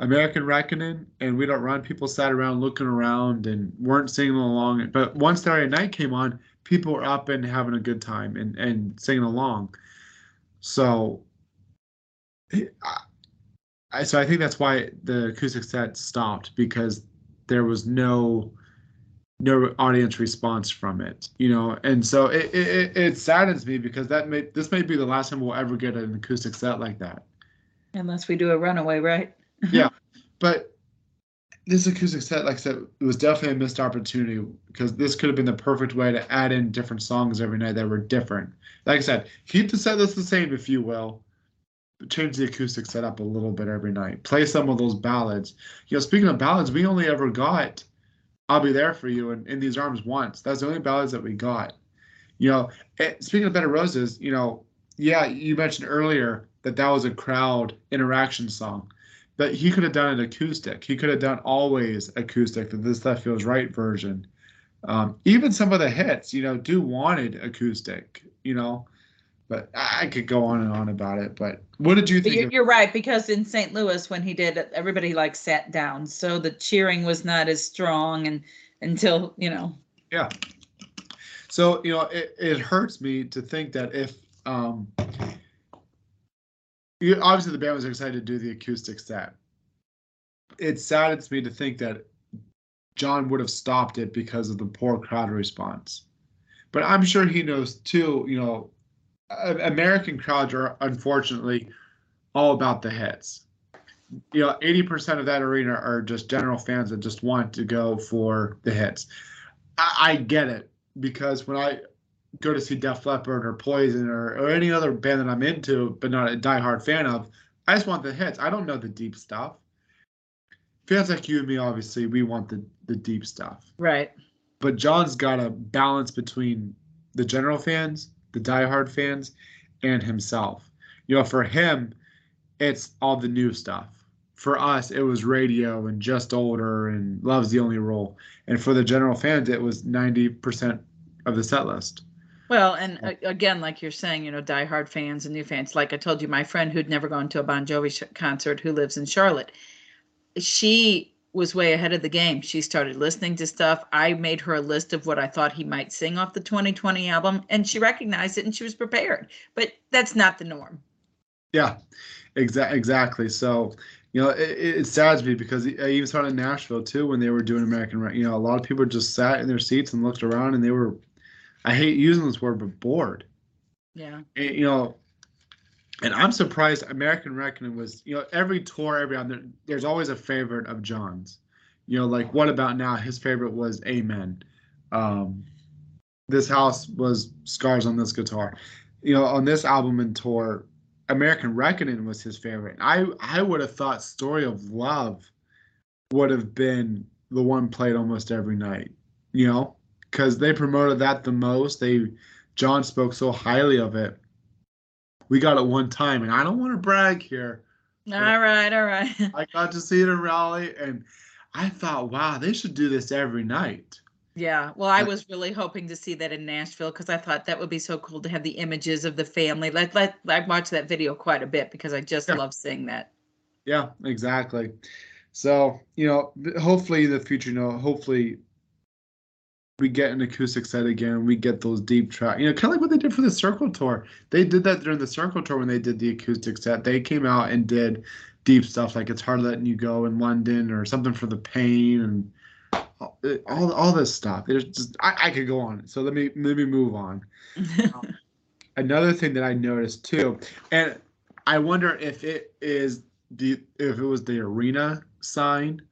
American Reckoning and We Don't Run. People sat around looking around and weren't singing along. But once Saturday night came on, people were up and having a good time and and singing along. So, I, so I think that's why the acoustic set stopped because there was no no audience response from it, you know, and so it it, it- it saddens me because that may this may be the last time we'll ever get an acoustic set like that. Unless we do a runaway, right? Yeah, but this acoustic set, like I said, it was definitely a missed opportunity because this could have been the perfect way to add in different songs every night that were different. Like I said, keep the set list the same if you will. Change the acoustic set up a little bit every night. Play some of those ballads. You know, speaking of ballads, we only ever got I'll be there for you and in these arms once. That's the only ballads that we got. You know, eh, speaking of of Roses, you know, yeah, you mentioned earlier that that was a crowd interaction song, but he could have done an acoustic. He could have done always acoustic, the This Left Feels Right version. Um, even some of the hits, you know, do wanted acoustic, you know, but I could go on and on about it. But what did you think? you're, of- you're right, because in St. Louis, when he did everybody like sat down, so the cheering was not as strong and until, you know, Yeah. So you know, it, it hurts me to think that if um, you, obviously the band was excited to do the acoustic set. It saddens me to think that John would have stopped it because of the poor crowd response. But I'm sure he knows too. You know, American crowds are unfortunately all about the hits. You know, 80% of that arena are just general fans that just want to go for the hits. I, I get it because when I go to see Def Leppard or Poison or, or any other band that I'm into, but not a diehard fan of, I just want the hits. I don't know the deep stuff. Fans like you and me, obviously, we want the, the deep stuff. right. But John's got a balance between the general fans, the diehard fans, and himself. You know, for him, it's all the new stuff. For us, it was radio and just older and love's the only rule. And for the general fans, it was 90% of the set list. Well, and again, like you're saying, you know, diehard fans and new fans. Like I told you, my friend who'd never gone to a Bon Jovi sh- concert, who lives in Charlotte, she was way ahead of the game. She started listening to stuff. I made her a list of what I thought he might sing off the 2020 album, and she recognized it and she was prepared. But that's not the norm. Yeah, exa- exactly. So, you know, it, it it saddens me because I even saw it in Nashville too when they were doing American. You know, a lot of people just sat in their seats and looked around and they were, I hate using this word, but bored. Yeah. And, you know, and I'm surprised American Reckoning was, you know, every tour, every on there, there's always a favorite of John's. You know, like what about now? His favorite was Amen. Um, this house was scars on this guitar. You know, on this album and tour, American Reckoning was his favorite. I I would have thought Story of Love would have been the one played almost every night. You know, because they promoted that the most. They John spoke so highly of it. We got it one time, and I don't want to brag here. All right. All right. I got to see it in Raleigh, and I thought, wow, they should do this every night. Yeah, well, I was really hoping to see that in Nashville because I thought that would be so cool to have the images of the family. Like, like I watched that video quite a bit because I just Yeah. love seeing that. Yeah, exactly. So, you know, hopefully in the future, you know, hopefully we get an acoustic set again. We get those deep tracks, you know, kind of like what they did for the Circle Tour. They did that during the Circle Tour when they did the acoustic set. They came out and did deep stuff like "It's Hard Letting You Go" in London or something for the Pain and all all, all this stuff. There's just I, I could go on. So let me let me move on. another thing that I noticed too, and I wonder if it is the if it was the arena sign,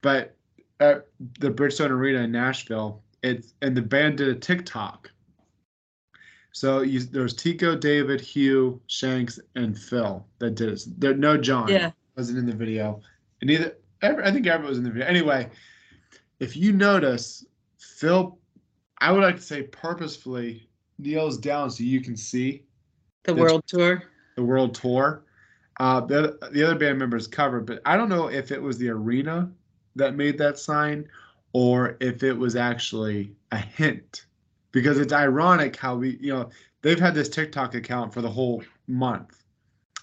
but at the Bridgestone Arena in Nashville, it's and the band did a TikTok. So you, there's Tico, David, Hugh, Shanks, and Phil that did it. There, no John Yeah. wasn't in the video, and neither. I think everyone was in the video. Anyway, if you notice, Phil, I would like to say purposefully kneels down so you can see the That's- world tour. the world tour. Uh, the, the other band members covered, but I don't know if it was the arena that made that sign or if it was actually a hint because it's ironic how we, you know, they've had this TikTok account for the whole month.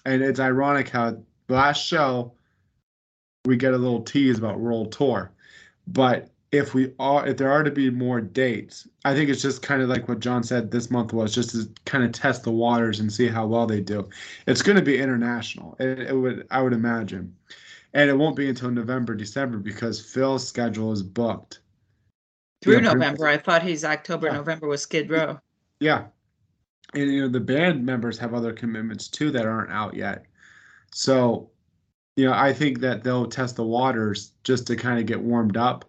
And it's ironic how last show we get a little tease about world tour. But if we are if there are to be more dates, I think it's just kind of like what John said this month was just to kind of test the waters and see how well they do. It's going to be international. It, it would I would imagine. And it won't be until November, December because Phil's schedule is booked. Through Yeah, November. I thought his October, Yeah. November was Skid Row. Yeah. And you know, the band members have other commitments too that aren't out yet. So, you know, I think that they'll test the waters just to kind of get warmed up.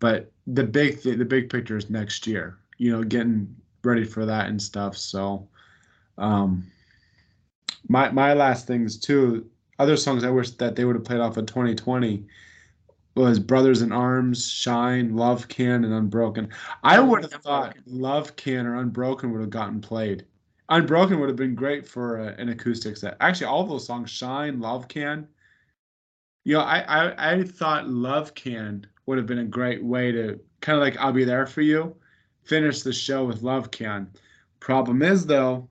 But the big th- the big picture is next year, you know, getting ready for that and stuff. So um my my last things too, other songs I wish that they would have played off of 2020 was Brothers in Arms, Shine, Love Can, and Unbroken. I would have thought Love Can or Unbroken would have gotten played. Unbroken would have been great for a, an acoustic set. Actually, all those songs, Shine, Love Can. You know, I, I I thought Love Can would have been a great way to kind of like I'll be there for you, finish the show with Love Can. Problem is though,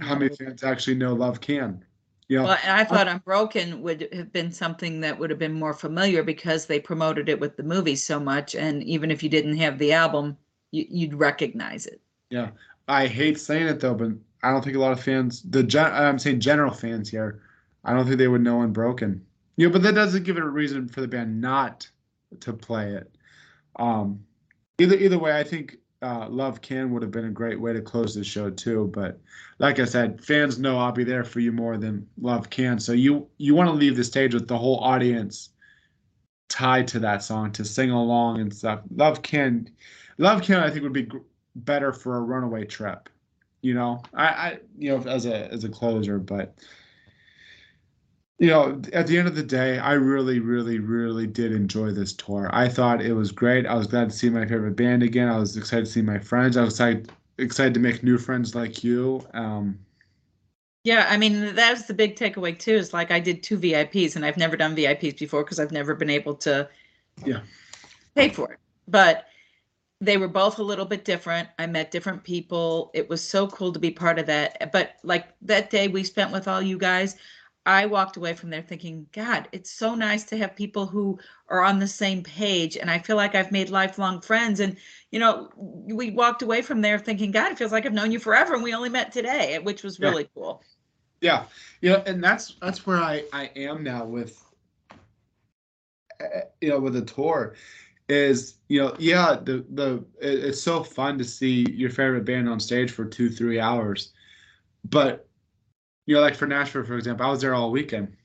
how many fans actually know Love Can? Know, Well, and I thought Unbroken would have been something that would have been more familiar because they promoted it with the movie so much. And even if you didn't have the album, you, you'd recognize it. Yeah, I hate saying it though, but I don't think a lot of fans, the gen, I'm saying general fans here, I don't think they would know Unbroken. Yeah, but that doesn't give it a reason for the band not to play it. Um, either either way, I think uh, Luv Can would have been a great way to close the show too. But like I said, fans know I'll be there for you more than Luv Can. So you you want to leave the stage with the whole audience tied to that song to sing along and stuff. Luv Can, Luv Can, I think would be gr- better for a runaway trip. You know, I, I you know as a as a closer, but you know, at the end of the day, I really, really, really did enjoy this tour. I thought it was great. I was glad to see my favorite band again. I was excited to see my friends. I was excited excited to make new friends like you. Um, Yeah, I mean, that's the big takeaway too, is like I did two VIPs and I've never done VIPs before because I've never been able to Yeah. pay for it. But they were both a little bit different. I met different people. It was so cool to be part of that. But like that day we spent with all you guys, I walked away from there thinking, God, it's so nice to have people who are on the same page. And I feel like I've made lifelong friends. And, you know, we walked away from there thinking, God, it feels like I've known you forever. And we only met today, which was Yeah. really cool. Yeah, you know, and that's that's where I I am now with, uh, you know, with the tour, is you know, yeah, the the it, it's so fun to see your favorite band on stage for two three hours, but you know, like for Nashville, for example, I was there all weekend.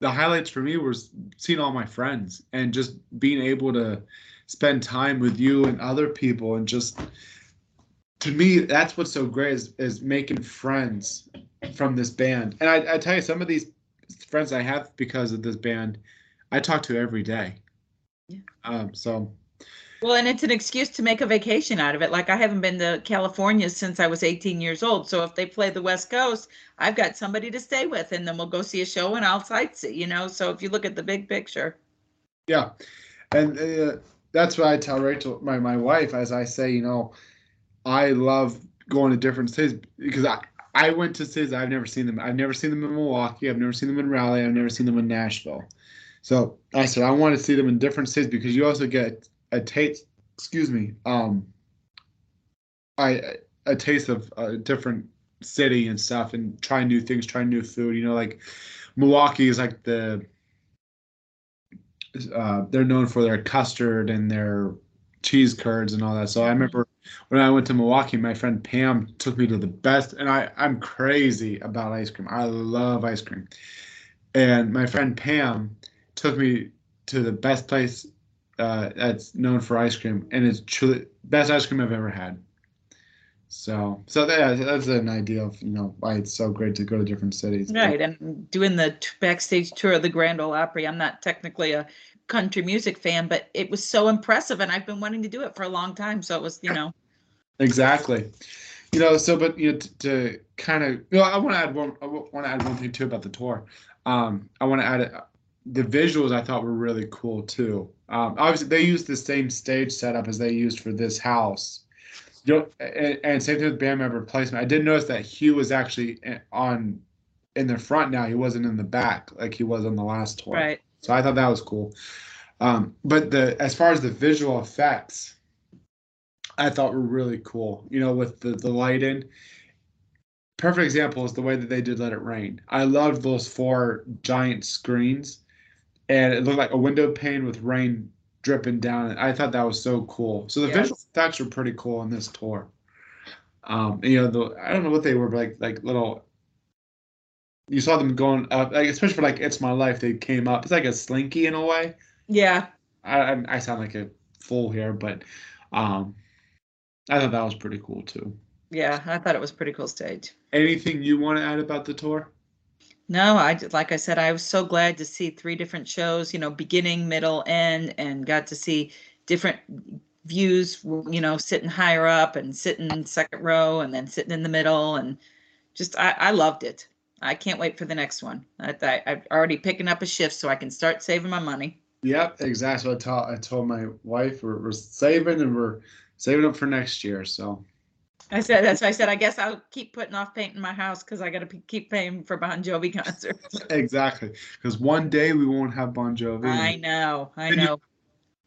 The highlights for me was seeing all my friends and just being able to spend time with you and other people and just to me that's what's so great is, is making friends from this band and I, I tell you some of these friends i have because of this band i talk to every day Yeah. um so Well, and it's an excuse to make a vacation out of it. Like I haven't been to California since I was 18 years old. So if they play the West Coast, I've got somebody to stay with and then we'll go see a show and I'll sightsee, you know? So if you look at the big picture. yeah and uh, that's why i tell rachel my, my wife as i say you know i love going to different cities because i i went to cities i've never seen them i've never seen them in milwaukee i've never seen them in raleigh i've never seen them in nashville so i said i want to see them in different cities because you also get a taste excuse me um i a taste of a different city and stuff and try new things try new food you know like milwaukee is like the uh, they're known for their custard and their cheese curds and all that. So I remember when I went to Milwaukee, my friend Pam took me to the best, and I I'm crazy about ice cream. I love ice cream, and my friend Pam took me to the best place uh, that's known for ice cream, and it's truly best ice cream I've ever had. So so that, that's an idea of you know why it's so great to go to different cities. Right. And doing the t- backstage tour of the Grand Ole Opry, I'm not technically a country music fan, but it was so impressive. And I've been wanting to do it for a long time. So it was, you know, Exactly. You know, so but you know, to, to kind of, you know, I want to add one. I want to add one thing too about the tour. Um, I want to add it. The visuals I thought were really cool too. Um, obviously, they used the same stage setup as they used for this house. And, and same thing with band member placement. I did notice that Hugh was actually on in the front now. He wasn't in the back like he was on the last tour. right. So I thought that was cool. Um, but the as far as the visual effects, I thought were really cool. You know, with the the lighting. Perfect example is the way that they did Let It Rain. I loved those four giant screens, and it looked like a window pane with rain dripping down. I thought that was so cool. So the Yes. visual effects were pretty cool on this tour. Um, and, you know, the I don't know what they were, but like like little. You saw them going up, like especially for like "It's My Life." They came up. It's like a slinky in a way. Yeah. I I, sound like a fool here, but um, I thought that was pretty cool too. Yeah. I thought it was a pretty cool stage. Anything you want to add about the tour? No, I like I said, I was so glad to see three different shows, you know, beginning, middle, end, and got to see different views, you know, sitting higher up and sitting second row and then sitting in the middle and just I, I loved it. I can't wait for the next one. I, I, I'm already picking up a shift so I can start saving my money. Yep, exactly. I told I told my wife we're, we're saving and we're saving up for next year. So I said that's why I said I guess I'll keep putting off painting my house because I got to keep paying for Bon Jovi concerts. exactly, because one day we won't have Bon Jovi. I know, I Then you- know.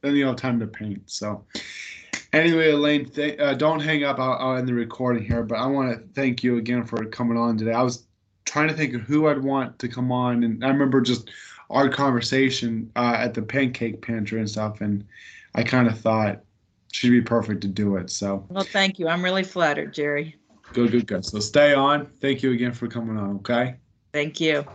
Then you have time to paint. So anyway, Elaine, th- uh, don't hang up. I'll, I'll end the recording here, but I want to thank you again for coming on today. I was trying to think of who I'd want to come on, and I remember just our conversation uh, at the pancake pantry and stuff, and I kind of thought she'd be perfect to do it. So Well, thank you. I'm really flattered, Jerry. good, good, good. So stay on. Thank you again for coming on. Okay. Thank you.